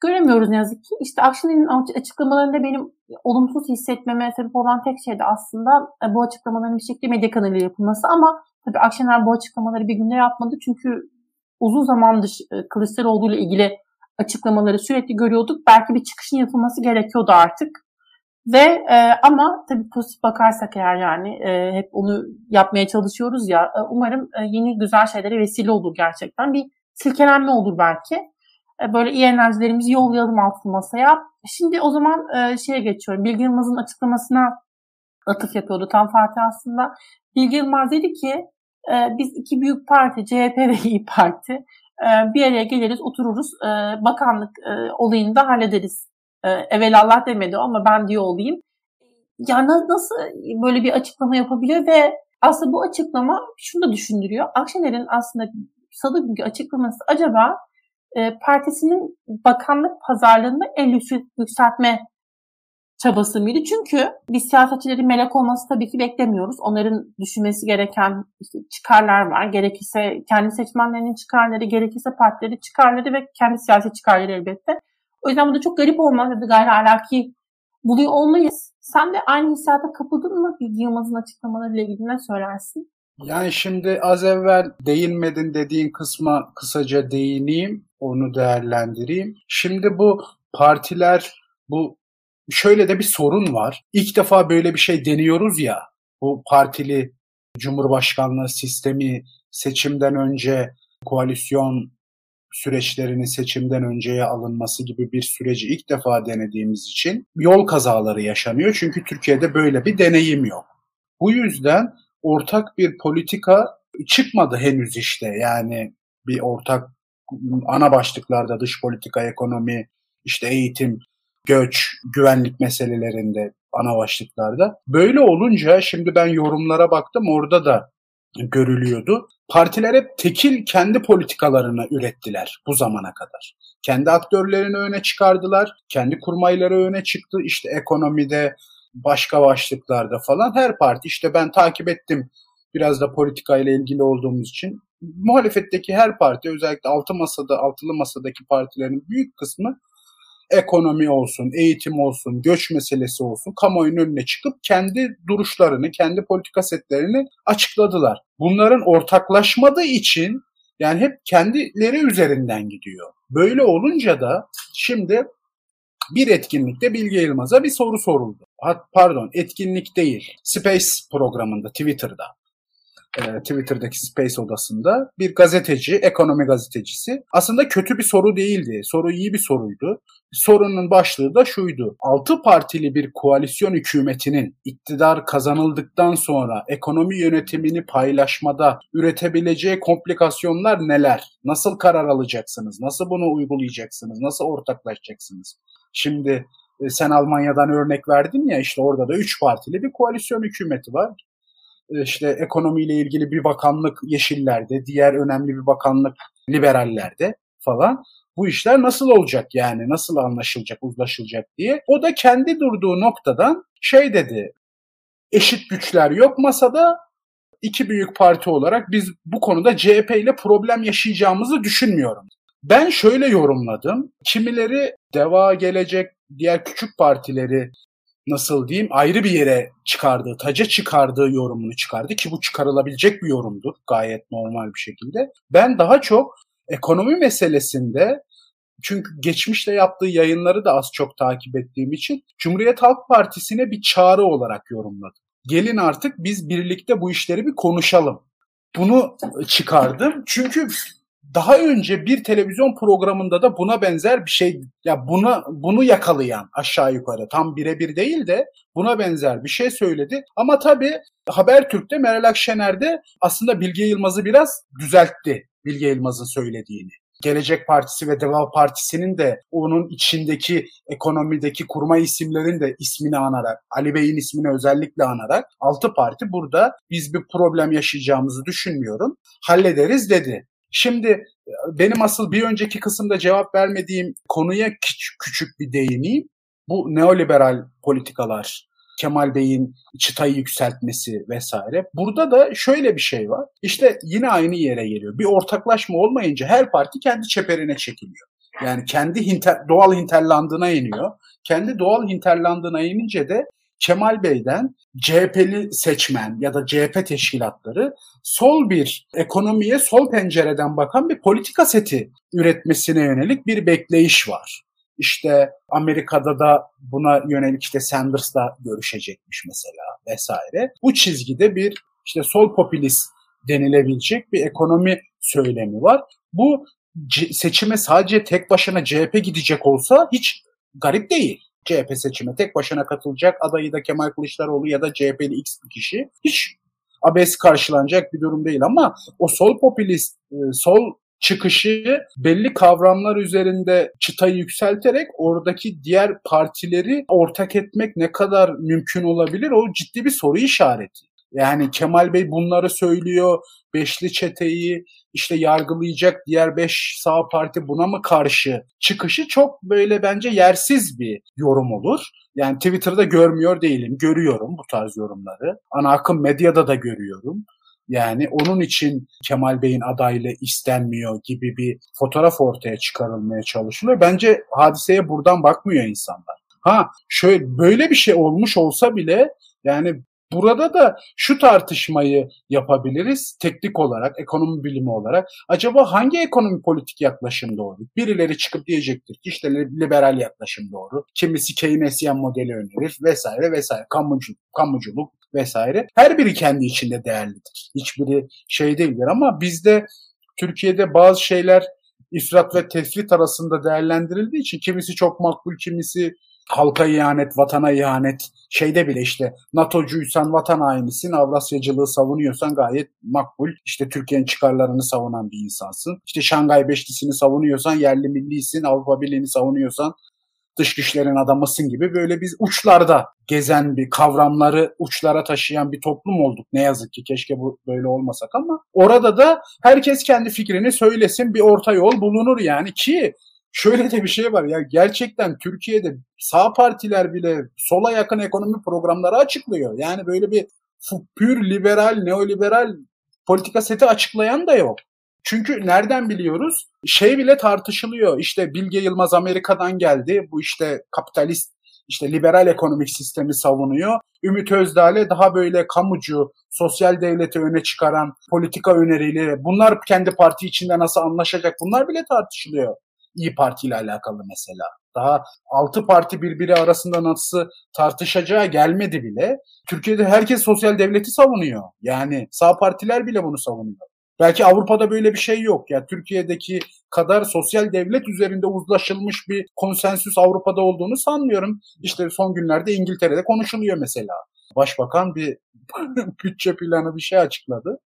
göremiyoruz ne yazık ki. İşte Akşener'in açıklamalarında benim olumsuz hissetmeme sebep olan tek şey de aslında e, bu açıklamaların bir şekilde medya kanalıyla yapılması ama tabii Akşener bu açıklamaları bir günde yapmadı çünkü uzun zamandır e, Kılıçdaroğlu ile ilgili açıklamaları sürekli görüyorduk. Belki bir çıkışın yapılması gerekiyordu artık. Ve e, ama tabii pozitif bakarsak eğer yani e, hep onu yapmaya çalışıyoruz ya e, umarım e, yeni güzel şeylere vesile olur gerçekten. Bir silkelenme olur belki. E, böyle iyi enerjilerimizi yollayalım altı masaya. Şimdi o zaman e, şeye geçiyorum. Bilgi Yılmaz'ın açıklamasına atıf yapıyordu tam Fatih aslında. Bilgi Yılmaz dedi ki e, biz iki büyük parti CHP ve İyi Parti bir araya geliriz otururuz bakanlık olayını da hallederiz. Evelallah demedi ama ben diyor olayım. Yani nasıl böyle bir açıklama yapabiliyor ve aslında bu açıklama şunu da düşündürüyor. Akşener'in aslında salı günkü açıklaması acaba e, partisinin bakanlık pazarlığında el yükseltme çabası mıydı? Çünkü biz siyasetçilerin melek olması tabii ki beklemiyoruz. Onların düşünmesi gereken işte çıkarlar var. Gerekirse kendi seçmenlerinin çıkarları, gerekirse partileri çıkarları ve kendi siyasi çıkarları elbette. O yüzden bu da çok garip olmaz ya da gayri ahlaki buluyor olmayız. Sen de aynı hissiyata kapıldın mı Bilgi Yılmaz'ın açıklamalarıyla ilgili ne söylersin? Yani şimdi az evvel değinmedin dediğin kısma kısaca değineyim, onu değerlendireyim. Şimdi bu partiler, bu şöyle de bir sorun var. İlk defa böyle bir şey deniyoruz ya, bu partili cumhurbaşkanlığı sistemi seçimden önce koalisyon süreçlerinin seçimden önceye alınması gibi bir süreci ilk defa denediğimiz için yol kazaları yaşanıyor. Çünkü Türkiye'de böyle bir deneyim yok. Bu yüzden ortak bir politika çıkmadı henüz işte. Yani bir ortak ana başlıklarda dış politika, ekonomi, işte eğitim, göç, güvenlik meselelerinde ana başlıklarda. Böyle olunca şimdi ben yorumlara baktım orada da görülüyordu. Partiler hep tekil kendi politikalarını ürettiler bu zamana kadar. Kendi aktörlerini öne çıkardılar, kendi kurmayları öne çıktı. İşte ekonomide, başka başlıklarda falan her parti işte ben takip ettim biraz da politika ile ilgili olduğumuz için muhalefetteki her parti özellikle altı masada altılı masadaki partilerin büyük kısmı ekonomi olsun, eğitim olsun, göç meselesi olsun kamuoyunun önüne çıkıp kendi duruşlarını, kendi politika setlerini açıkladılar. Bunların ortaklaşmadığı için yani hep kendileri üzerinden gidiyor. Böyle olunca da şimdi bir etkinlikte Bilge Yılmaz'a bir soru soruldu. Pardon etkinlik değil. Space programında Twitter'da. E, Twitter'daki Space odasında bir gazeteci, ekonomi gazetecisi. Aslında kötü bir soru değildi. Soru iyi bir soruydu. Sorunun başlığı da şuydu. Altı partili bir koalisyon hükümetinin iktidar kazanıldıktan sonra ekonomi yönetimini paylaşmada üretebileceği komplikasyonlar neler? Nasıl karar alacaksınız? Nasıl bunu uygulayacaksınız? Nasıl ortaklaşacaksınız? Şimdi e, sen Almanya'dan örnek verdin ya işte orada da üç partili bir koalisyon hükümeti var. İşte ekonomiyle ilgili bir bakanlık Yeşillerde, diğer önemli bir bakanlık Liberallerde falan. Bu işler nasıl olacak yani nasıl anlaşılacak, uzlaşılacak diye. O da kendi durduğu noktadan şey dedi. Eşit güçler yok masada. İki büyük parti olarak biz bu konuda CHP ile problem yaşayacağımızı düşünmüyorum. Ben şöyle yorumladım. Kimileri Deva Gelecek, diğer küçük partileri nasıl diyeyim ayrı bir yere çıkardığı, taca çıkardığı yorumunu çıkardı ki bu çıkarılabilecek bir yorumdur gayet normal bir şekilde. Ben daha çok ekonomi meselesinde çünkü geçmişte yaptığı yayınları da az çok takip ettiğim için Cumhuriyet Halk Partisi'ne bir çağrı olarak yorumladım. Gelin artık biz birlikte bu işleri bir konuşalım. Bunu çıkardım. Çünkü daha önce bir televizyon programında da buna benzer bir şey ya buna bunu yakalayan aşağı yukarı tam birebir değil de buna benzer bir şey söyledi. Ama tabii Habertürk'te Meral Akşener'de aslında Bilge Yılmaz'ı biraz düzeltti Bilge Yılmaz'ın söylediğini. Gelecek Partisi ve Deva Partisi'nin de onun içindeki ekonomideki kurma isimlerin de ismini anarak, Ali Bey'in ismini özellikle anarak altı parti burada biz bir problem yaşayacağımızı düşünmüyorum. Hallederiz dedi. Şimdi benim asıl bir önceki kısımda cevap vermediğim konuya küçük, küçük bir değineyim. Bu neoliberal politikalar, Kemal Bey'in çıtayı yükseltmesi vesaire. Burada da şöyle bir şey var. İşte yine aynı yere geliyor. Bir ortaklaşma olmayınca her parti kendi çeperine çekiliyor. Yani kendi hinter, doğal hinterlandına iniyor. Kendi doğal hinterlandına inince de Kemal Bey'den CHP'li seçmen ya da CHP teşkilatları sol bir ekonomiye sol pencereden bakan bir politika seti üretmesine yönelik bir bekleyiş var. İşte Amerika'da da buna yönelik işte Sanders'la görüşecekmiş mesela vesaire. Bu çizgide bir işte sol popülist denilebilecek bir ekonomi söylemi var. Bu seçime sadece tek başına CHP gidecek olsa hiç garip değil. CHP seçime tek başına katılacak adayı da Kemal Kılıçdaroğlu ya da CHP'li X bir kişi hiç abes karşılanacak bir durum değil ama o sol popülist, e, sol çıkışı belli kavramlar üzerinde çıtayı yükselterek oradaki diğer partileri ortak etmek ne kadar mümkün olabilir o ciddi bir soru işareti. Yani Kemal Bey bunları söylüyor. Beşli çeteyi işte yargılayacak diğer beş sağ parti buna mı karşı çıkışı çok böyle bence yersiz bir yorum olur. Yani Twitter'da görmüyor değilim. Görüyorum bu tarz yorumları. Ana akım medyada da görüyorum. Yani onun için Kemal Bey'in adaylığı istenmiyor gibi bir fotoğraf ortaya çıkarılmaya çalışılıyor. Bence hadiseye buradan bakmıyor insanlar. Ha şöyle böyle bir şey olmuş olsa bile yani Burada da şu tartışmayı yapabiliriz teknik olarak, ekonomi bilimi olarak. Acaba hangi ekonomi politik yaklaşım doğru? Birileri çıkıp diyecektir ki işte liberal yaklaşım doğru. Kimisi Keynesyen modeli önerir vesaire vesaire. Kamuculuk, kamuculuk vesaire. Her biri kendi içinde değerlidir. Hiçbiri şey değildir ama bizde Türkiye'de bazı şeyler ifrat ve tefrit arasında değerlendirildiği için kimisi çok makbul, kimisi halka ihanet, vatana ihanet, şeyde bile işte NATO'cuysan vatan hainisin, Avrasyacılığı savunuyorsan gayet makbul. İşte Türkiye'nin çıkarlarını savunan bir insansın. İşte Şangay Beşlisi'ni savunuyorsan yerli millisin, Avrupa Birliği'ni savunuyorsan dış güçlerin adamısın gibi böyle biz uçlarda gezen bir kavramları uçlara taşıyan bir toplum olduk. Ne yazık ki keşke bu böyle olmasak ama orada da herkes kendi fikrini söylesin bir orta yol bulunur yani ki şöyle de bir şey var ya gerçekten Türkiye'de sağ partiler bile sola yakın ekonomi programları açıklıyor. Yani böyle bir pür liberal, neoliberal politika seti açıklayan da yok. Çünkü nereden biliyoruz? Şey bile tartışılıyor. İşte Bilge Yılmaz Amerika'dan geldi. Bu işte kapitalist işte liberal ekonomik sistemi savunuyor. Ümit Özdağ'le daha böyle kamucu, sosyal devleti öne çıkaran politika önerileri, bunlar kendi parti içinde nasıl anlaşacak bunlar bile tartışılıyor. İyi Parti ile alakalı mesela. Daha altı parti birbiri arasında nasıl tartışacağı gelmedi bile. Türkiye'de herkes sosyal devleti savunuyor. Yani sağ partiler bile bunu savunuyor. Belki Avrupa'da böyle bir şey yok. Ya yani Türkiye'deki kadar sosyal devlet üzerinde uzlaşılmış bir konsensüs Avrupa'da olduğunu sanmıyorum. İşte son günlerde İngiltere'de konuşuluyor mesela. Başbakan bir bütçe planı bir şey açıkladı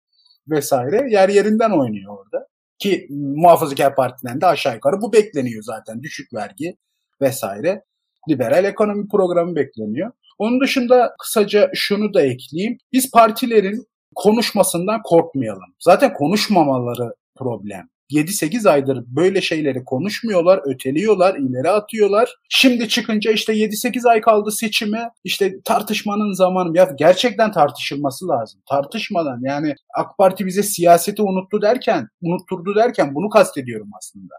vesaire. Yer yerinden oynuyor orada. Ki muhafazakar partiden de aşağı yukarı bu bekleniyor zaten. Düşük vergi vesaire. Liberal ekonomi programı bekleniyor. Onun dışında kısaca şunu da ekleyeyim. Biz partilerin konuşmasından korkmayalım. Zaten konuşmamaları problem. 7-8 aydır böyle şeyleri konuşmuyorlar, öteliyorlar, ileri atıyorlar. Şimdi çıkınca işte 7-8 ay kaldı seçime. İşte tartışmanın zamanı. Ya gerçekten tartışılması lazım. Tartışmadan yani AK Parti bize siyaseti unuttu derken, unutturdu derken bunu kastediyorum aslında.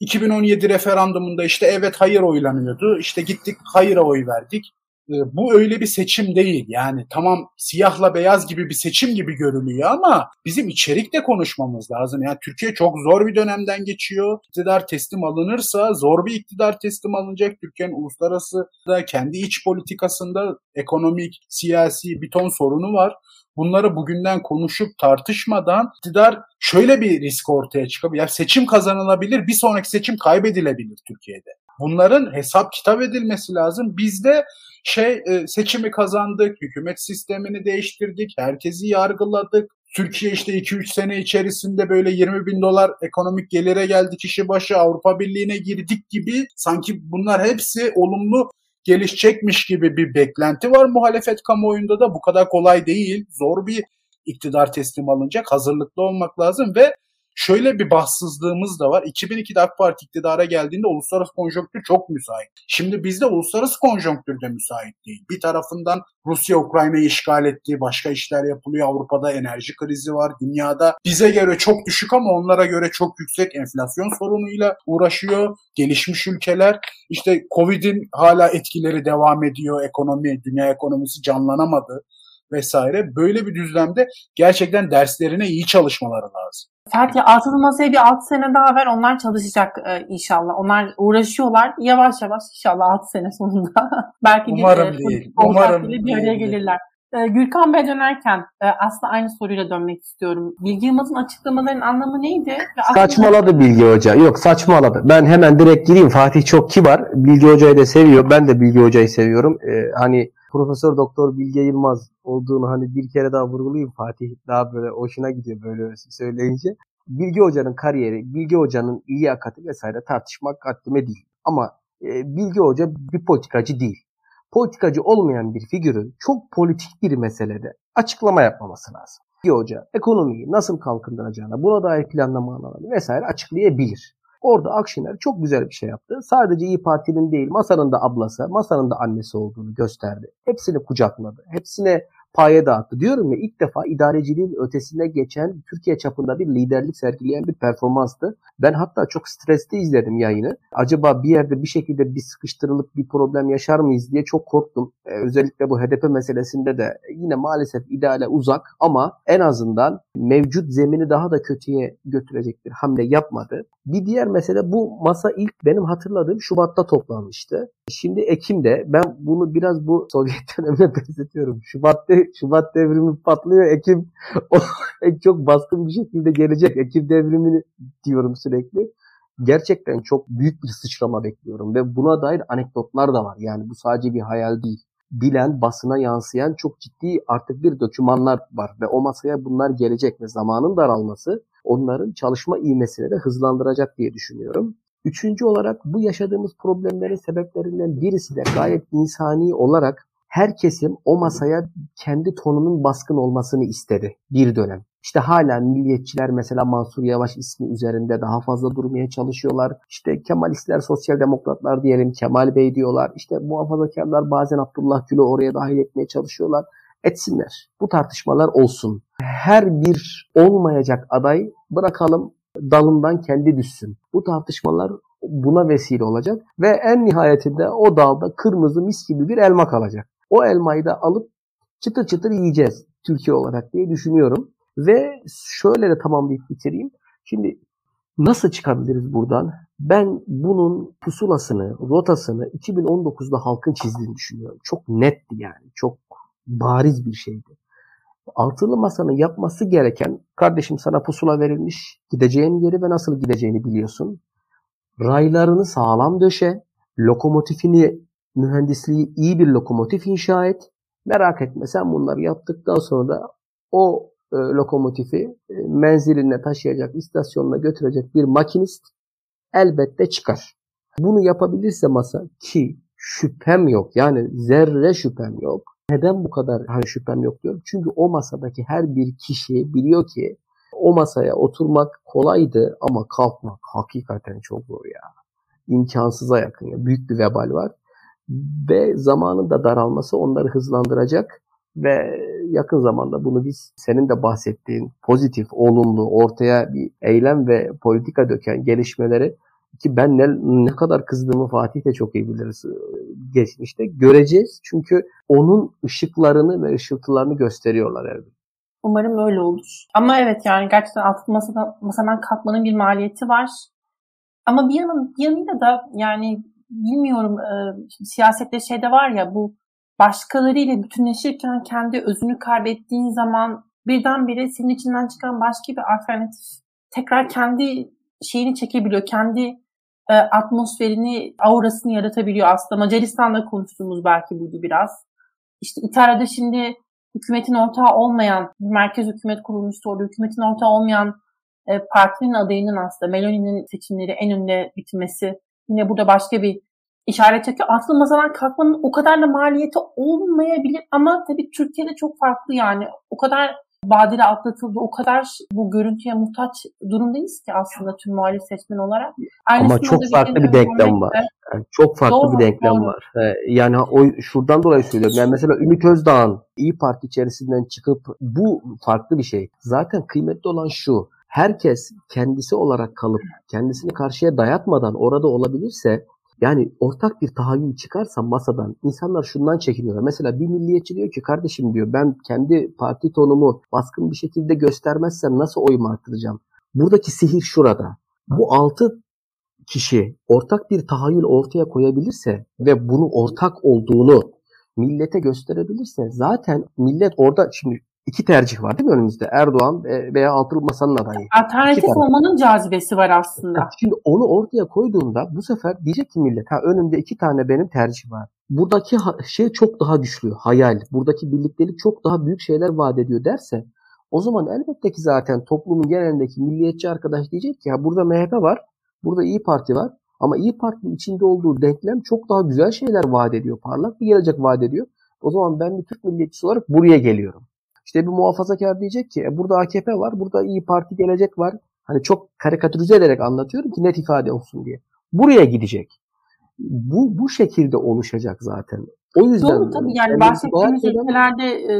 2017 referandumunda işte evet hayır oylanıyordu. İşte gittik hayıra oy verdik. Ee, bu öyle bir seçim değil. Yani tamam siyahla beyaz gibi bir seçim gibi görünüyor ama bizim içerikte konuşmamız lazım. Yani Türkiye çok zor bir dönemden geçiyor. İktidar teslim alınırsa zor bir iktidar teslim alınacak. Türkiye'nin uluslararası da kendi iç politikasında ekonomik, siyasi bir ton sorunu var. Bunları bugünden konuşup tartışmadan iktidar şöyle bir risk ortaya çıkabilir. Yani seçim kazanılabilir, bir sonraki seçim kaybedilebilir Türkiye'de. Bunların hesap kitap edilmesi lazım. Bizde şey e, seçimi kazandık, hükümet sistemini değiştirdik, herkesi yargıladık. Türkiye işte 2-3 sene içerisinde böyle 20 bin dolar ekonomik gelire geldi kişi başı Avrupa Birliği'ne girdik gibi sanki bunlar hepsi olumlu gelişecekmiş gibi bir beklenti var muhalefet kamuoyunda da bu kadar kolay değil. Zor bir iktidar teslim alınacak. Hazırlıklı olmak lazım ve şöyle bir bahtsızlığımız da var. 2002'de AK Parti iktidara geldiğinde uluslararası konjonktür çok müsait. Şimdi bizde uluslararası konjonktür de müsait değil. Bir tarafından Rusya Ukrayna'yı işgal ettiği başka işler yapılıyor. Avrupa'da enerji krizi var. Dünyada bize göre çok düşük ama onlara göre çok yüksek enflasyon sorunuyla uğraşıyor. Gelişmiş ülkeler işte Covid'in hala etkileri devam ediyor. Ekonomi, dünya ekonomisi canlanamadı vesaire. Böyle bir düzlemde gerçekten derslerine iyi çalışmaları lazım. Fatih altılı masaya bir 6 sene daha ver onlar çalışacak e, inşallah. Onlar uğraşıyorlar. Yavaş yavaş inşallah 6 sene sonunda. Belki Umarım bir, değil. Umarım bir araya gelirler. E, Gürkan Bey dönerken e, aslında aynı soruyla dönmek istiyorum. Bilgi Yılmaz'ın açıklamalarının anlamı neydi? Ve saçmaladı Bilgi Hoca. Yok saçmaladı. Ben hemen direkt gireyim. Fatih çok kibar. Bilgi Hoca'yı da seviyor. Ben de Bilgi Hoca'yı seviyorum. Ee, hani Profesör Doktor Bilge Yılmaz olduğunu hani bir kere daha vurgulayayım Fatih daha böyle hoşuna gidiyor böyle söyleyince. Bilge Hoca'nın kariyeri, Bilge Hoca'nın liyakati vesaire tartışmak haddime değil. Ama e, Bilge Hoca bir politikacı değil. Politikacı olmayan bir figürün çok politik bir meselede açıklama yapmaması lazım. Bilge Hoca ekonomiyi nasıl kalkındıracağına, buna dair planlamalarını vesaire açıklayabilir. Orada Akşener çok güzel bir şey yaptı. Sadece İyi Parti'nin değil masanın da ablası, masanın da annesi olduğunu gösterdi. Hepsini kucakladı. Hepsine paye dağıttı. Diyorum ya ilk defa idareciliğin ötesine geçen Türkiye çapında bir liderlik sergileyen bir performanstı. Ben hatta çok stresli izledim yayını. Acaba bir yerde bir şekilde bir sıkıştırılıp bir problem yaşar mıyız diye çok korktum. Ee, özellikle bu HDP meselesinde de yine maalesef ideale uzak ama en azından mevcut zemini daha da kötüye götürecek bir hamle yapmadı. Bir diğer mesele bu masa ilk benim hatırladığım Şubat'ta toplanmıştı. Şimdi Ekim'de ben bunu biraz bu Sovyet dönemine benzetiyorum. Şubat'ta Şubat devrimi patlıyor. Ekim o, çok baskın bir şekilde gelecek. Ekim devrimini diyorum sürekli. Gerçekten çok büyük bir sıçrama bekliyorum ve buna dair anekdotlar da var. Yani bu sadece bir hayal değil. Bilen, basına yansıyan çok ciddi artık bir dokümanlar var ve o masaya bunlar gelecek ve zamanın daralması onların çalışma ivmesini de hızlandıracak diye düşünüyorum. Üçüncü olarak bu yaşadığımız problemlerin sebeplerinden birisi de gayet insani olarak her kesim o masaya kendi tonunun baskın olmasını istedi bir dönem. İşte hala milliyetçiler mesela Mansur Yavaş ismi üzerinde daha fazla durmaya çalışıyorlar. İşte Kemalistler, sosyal demokratlar diyelim Kemal Bey diyorlar. İşte muhafazakarlar bazen Abdullah Gül'ü oraya dahil etmeye çalışıyorlar. Etsinler. Bu tartışmalar olsun. Her bir olmayacak aday bırakalım dalından kendi düşsün. Bu tartışmalar buna vesile olacak ve en nihayetinde o dalda kırmızı mis gibi bir elma kalacak. O elmayı da alıp çıtır çıtır yiyeceğiz Türkiye olarak diye düşünüyorum. Ve şöyle de tamamlayıp bitireyim. Şimdi nasıl çıkabiliriz buradan? Ben bunun pusulasını, rotasını 2019'da halkın çizdiğini düşünüyorum. Çok netti yani. Çok bariz bir şeydi. Altılı masanın yapması gereken kardeşim sana pusula verilmiş. Gideceğin yeri ve nasıl gideceğini biliyorsun. Raylarını sağlam döşe. Lokomotifini mühendisliği iyi bir lokomotif inşa et. Merak etme sen bunları yaptıktan sonra o e, lokomotifi e, menziline taşıyacak, istasyonuna götürecek bir makinist elbette çıkar. Bunu yapabilirse masa ki şüphem yok yani zerre şüphem yok. Neden bu kadar hani şüphem yok diyorum? Çünkü o masadaki her bir kişi biliyor ki o masaya oturmak kolaydı ama kalkmak hakikaten çok zor ya. İmkansıza yakın ya. Büyük bir vebal var. Ve zamanın da daralması onları hızlandıracak ve yakın zamanda bunu biz senin de bahsettiğin pozitif, olumlu, ortaya bir eylem ve politika döken gelişmeleri ki ben ne, ne kadar kızdığımı Fatih de çok iyi biliriz geçmişte. Göreceğiz çünkü onun ışıklarını ve ışıltılarını gösteriyorlar Erbil. Umarım öyle olur. Ama evet yani gerçekten altı masada, masadan kalkmanın bir maliyeti var. Ama bir yanın bir yanıyla da yani bilmiyorum e, siyasette şey de var ya bu başkalarıyla bütünleşirken kendi özünü kaybettiğin zaman birdenbire senin içinden çıkan başka bir alternatif tekrar kendi şeyini çekebiliyor. Kendi e, atmosferini, aurasını yaratabiliyor aslında. Macaristan'da konuştuğumuz belki buydu biraz. İşte İtalya'da şimdi hükümetin ortağı olmayan, merkez hükümet kurulmuştu orada, hükümetin ortağı olmayan e, partinin adayının aslında Meloni'nin seçimleri en önde bitmesi yine burada başka bir işaret çekiyor. Aslında masadan kalkmanın o kadar da maliyeti olmayabilir ama tabii Türkiye'de çok farklı yani. O kadar badire atlatıldı. O kadar bu görüntüye muhtaç durumdayız ki aslında tüm muhalif seçmen olarak. Aynısını Ama çok farklı bir denklem var. Yani çok farklı doğru, bir denklem doğru. var. Yani o şuradan dolayı söylüyorum. Yani mesela Ümit Özdağ'ın İyi Parti içerisinden çıkıp bu farklı bir şey. Zaten kıymetli olan şu. Herkes kendisi olarak kalıp kendisini karşıya dayatmadan orada olabilirse yani ortak bir tahayyül çıkarsa masadan insanlar şundan çekiniyorlar. Mesela bir milliyetçi diyor ki kardeşim diyor ben kendi parti tonumu baskın bir şekilde göstermezsem nasıl oyumu arttıracağım? Buradaki sihir şurada. Bu altı kişi ortak bir tahayyül ortaya koyabilirse ve bunu ortak olduğunu millete gösterebilirse zaten millet orada şimdi iki tercih var değil mi önümüzde? Erdoğan veya Altılı Masa'nın adayı. Alternatif olmanın cazibesi var aslında. Şimdi onu ortaya koyduğunda bu sefer diyecek ki millet ha önümde iki tane benim tercih var. Buradaki şey çok daha güçlü, hayal. Buradaki birliktelik çok daha büyük şeyler vaat ediyor derse o zaman elbette ki zaten toplumun genelindeki milliyetçi arkadaş diyecek ki ya burada MHP var, burada İyi Parti var. Ama İyi Parti'nin içinde olduğu denklem çok daha güzel şeyler vaat ediyor. Parlak bir gelecek vaat ediyor. O zaman ben bir Türk milliyetçisi olarak buraya geliyorum. İşte bir muhafazakar diyecek ki e, burada AKP var, burada İyi Parti gelecek var. Hani çok karikatürize ederek anlatıyorum ki net ifade olsun diye. Buraya gidecek. Bu bu şekilde oluşacak zaten. O yüzden Doğru tabii yani bahsettiğimiz ülkelerde e,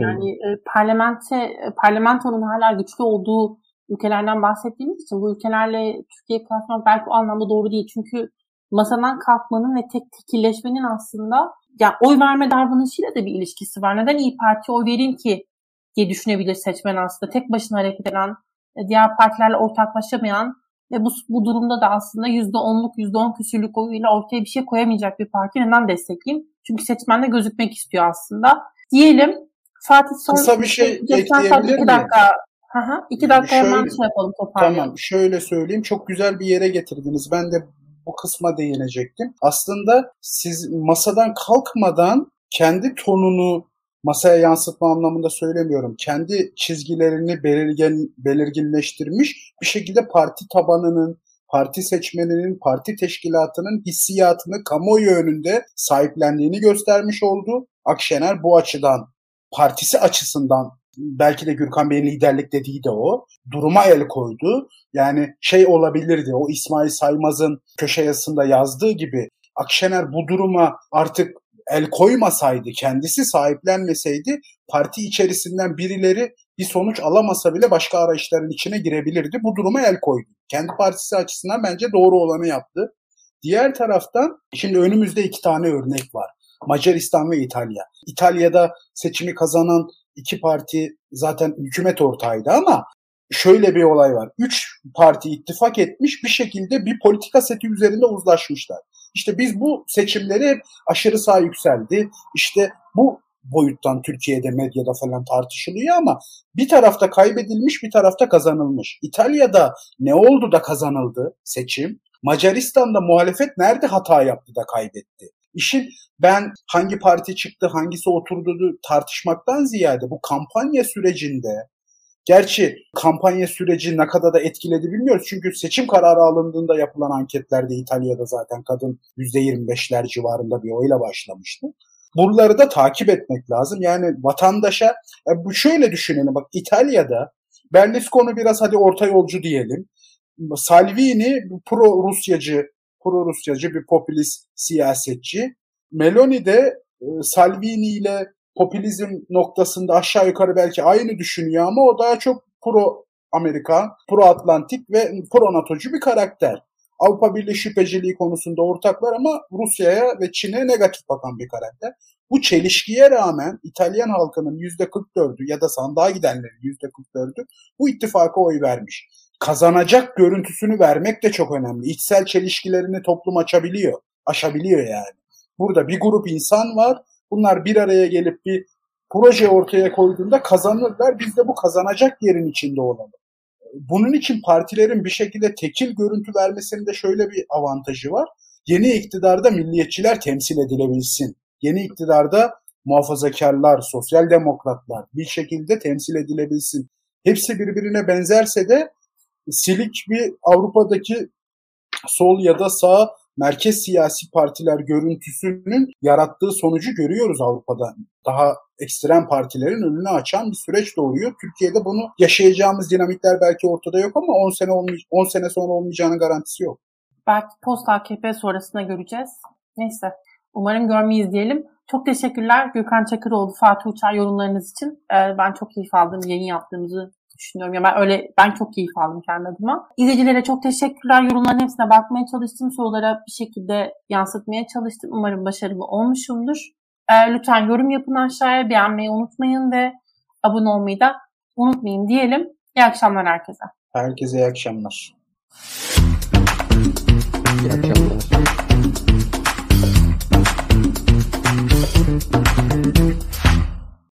yani e, parlamente e, parlamentonun hala güçlü olduğu ülkelerden bahsettiğimiz için bu ülkelerle Türkiye kıyaslamak belki o anlamda doğru değil. Çünkü masadan kalkmanın ve tek tekilleşmenin aslında yani oy verme davranışıyla da bir ilişkisi var. Neden İyi Parti oy vereyim ki diye düşünebilir seçmen aslında. Tek başına hareket eden, e, diğer partilerle ortaklaşamayan ve bu, bu durumda da aslında %10'luk, %10 küsürlük oyuyla ortaya bir şey koyamayacak bir parti neden destekleyeyim? Çünkü seçmen de gözükmek istiyor aslında. Diyelim Fatih son... Kısa bir şey ekleyebilir miyim? dakika. Aha, iki dakika şöyle, hemen şey yapalım toparlayalım. Tamam şöyle söyleyeyim çok güzel bir yere getirdiniz. Ben de bu kısma değinecektim. Aslında siz masadan kalkmadan kendi tonunu masaya yansıtma anlamında söylemiyorum. Kendi çizgilerini belirgin, belirginleştirmiş bir şekilde parti tabanının, parti seçmeninin, parti teşkilatının hissiyatını kamuoyu önünde sahiplendiğini göstermiş oldu. Akşener bu açıdan partisi açısından belki de Gürkan Bey'in liderlik dediği de o. Duruma el koydu. Yani şey olabilirdi o İsmail Saymaz'ın köşe yazısında yazdığı gibi Akşener bu duruma artık el koymasaydı, kendisi sahiplenmeseydi parti içerisinden birileri bir sonuç alamasa bile başka arayışların içine girebilirdi. Bu duruma el koydu. Kendi partisi açısından bence doğru olanı yaptı. Diğer taraftan şimdi önümüzde iki tane örnek var. Macaristan ve İtalya. İtalya'da seçimi kazanan iki parti zaten hükümet ortağıydı ama şöyle bir olay var. Üç parti ittifak etmiş bir şekilde bir politika seti üzerinde uzlaşmışlar. İşte biz bu seçimleri aşırı sağ yükseldi. İşte bu boyuttan Türkiye'de medyada falan tartışılıyor ama bir tarafta kaybedilmiş bir tarafta kazanılmış. İtalya'da ne oldu da kazanıldı seçim? Macaristan'da muhalefet nerede hata yaptı da kaybetti? İşin ben hangi parti çıktı, hangisi oturdu tartışmaktan ziyade bu kampanya sürecinde Gerçi kampanya süreci ne kadar da etkiledi bilmiyoruz. Çünkü seçim kararı alındığında yapılan anketlerde İtalya'da zaten kadın %25'ler civarında bir oyla başlamıştı. Buraları da takip etmek lazım. Yani vatandaşa e, bu şöyle düşünelim bak İtalya'da Berlusconi biraz hadi orta yolcu diyelim. Salvini pro Rusyacı, pro Rusyacı bir popülist siyasetçi. Meloni de e, Salvini ile popülizm noktasında aşağı yukarı belki aynı düşünüyor ama o daha çok pro Amerika, pro Atlantik ve pro NATO'cu bir karakter. Avrupa Birliği şüpheciliği konusunda ortaklar ama Rusya'ya ve Çin'e negatif bakan bir karakter. Bu çelişkiye rağmen İtalyan halkının %44'ü ya da sandığa gidenlerin %44'ü bu ittifaka oy vermiş. Kazanacak görüntüsünü vermek de çok önemli. İçsel çelişkilerini toplum açabiliyor, aşabiliyor yani. Burada bir grup insan var. Bunlar bir araya gelip bir proje ortaya koyduğunda kazanırlar. Biz de bu kazanacak yerin içinde olalım bunun için partilerin bir şekilde tekil görüntü vermesinin de şöyle bir avantajı var. Yeni iktidarda milliyetçiler temsil edilebilsin. Yeni iktidarda muhafazakarlar, sosyal demokratlar bir şekilde temsil edilebilsin. Hepsi birbirine benzerse de silik bir Avrupa'daki sol ya da sağ merkez siyasi partiler görüntüsünün yarattığı sonucu görüyoruz Avrupa'da. Daha ekstrem partilerin önünü açan bir süreç doğuyor. Türkiye'de bunu yaşayacağımız dinamikler belki ortada yok ama 10 sene 10 sene sonra olmayacağının garantisi yok. Belki post AKP sonrasında göreceğiz. Neyse. Umarım görmeyiz diyelim. Çok teşekkürler Gökhan Çakıroğlu, Fatih Uçar yorumlarınız için. Ee, ben çok keyif aldım yayın yaptığımızı düşünüyorum. Ya ben öyle ben çok keyif aldım kendi adıma. İzleyicilere çok teşekkürler. Yorumların hepsine bakmaya çalıştım. Sorulara bir şekilde yansıtmaya çalıştım. Umarım başarılı olmuşumdur. Ee, lütfen yorum yapın aşağıya. Beğenmeyi unutmayın ve abone olmayı da unutmayın diyelim. İyi akşamlar herkese. Herkese iyi akşamlar. İyi akşamlar.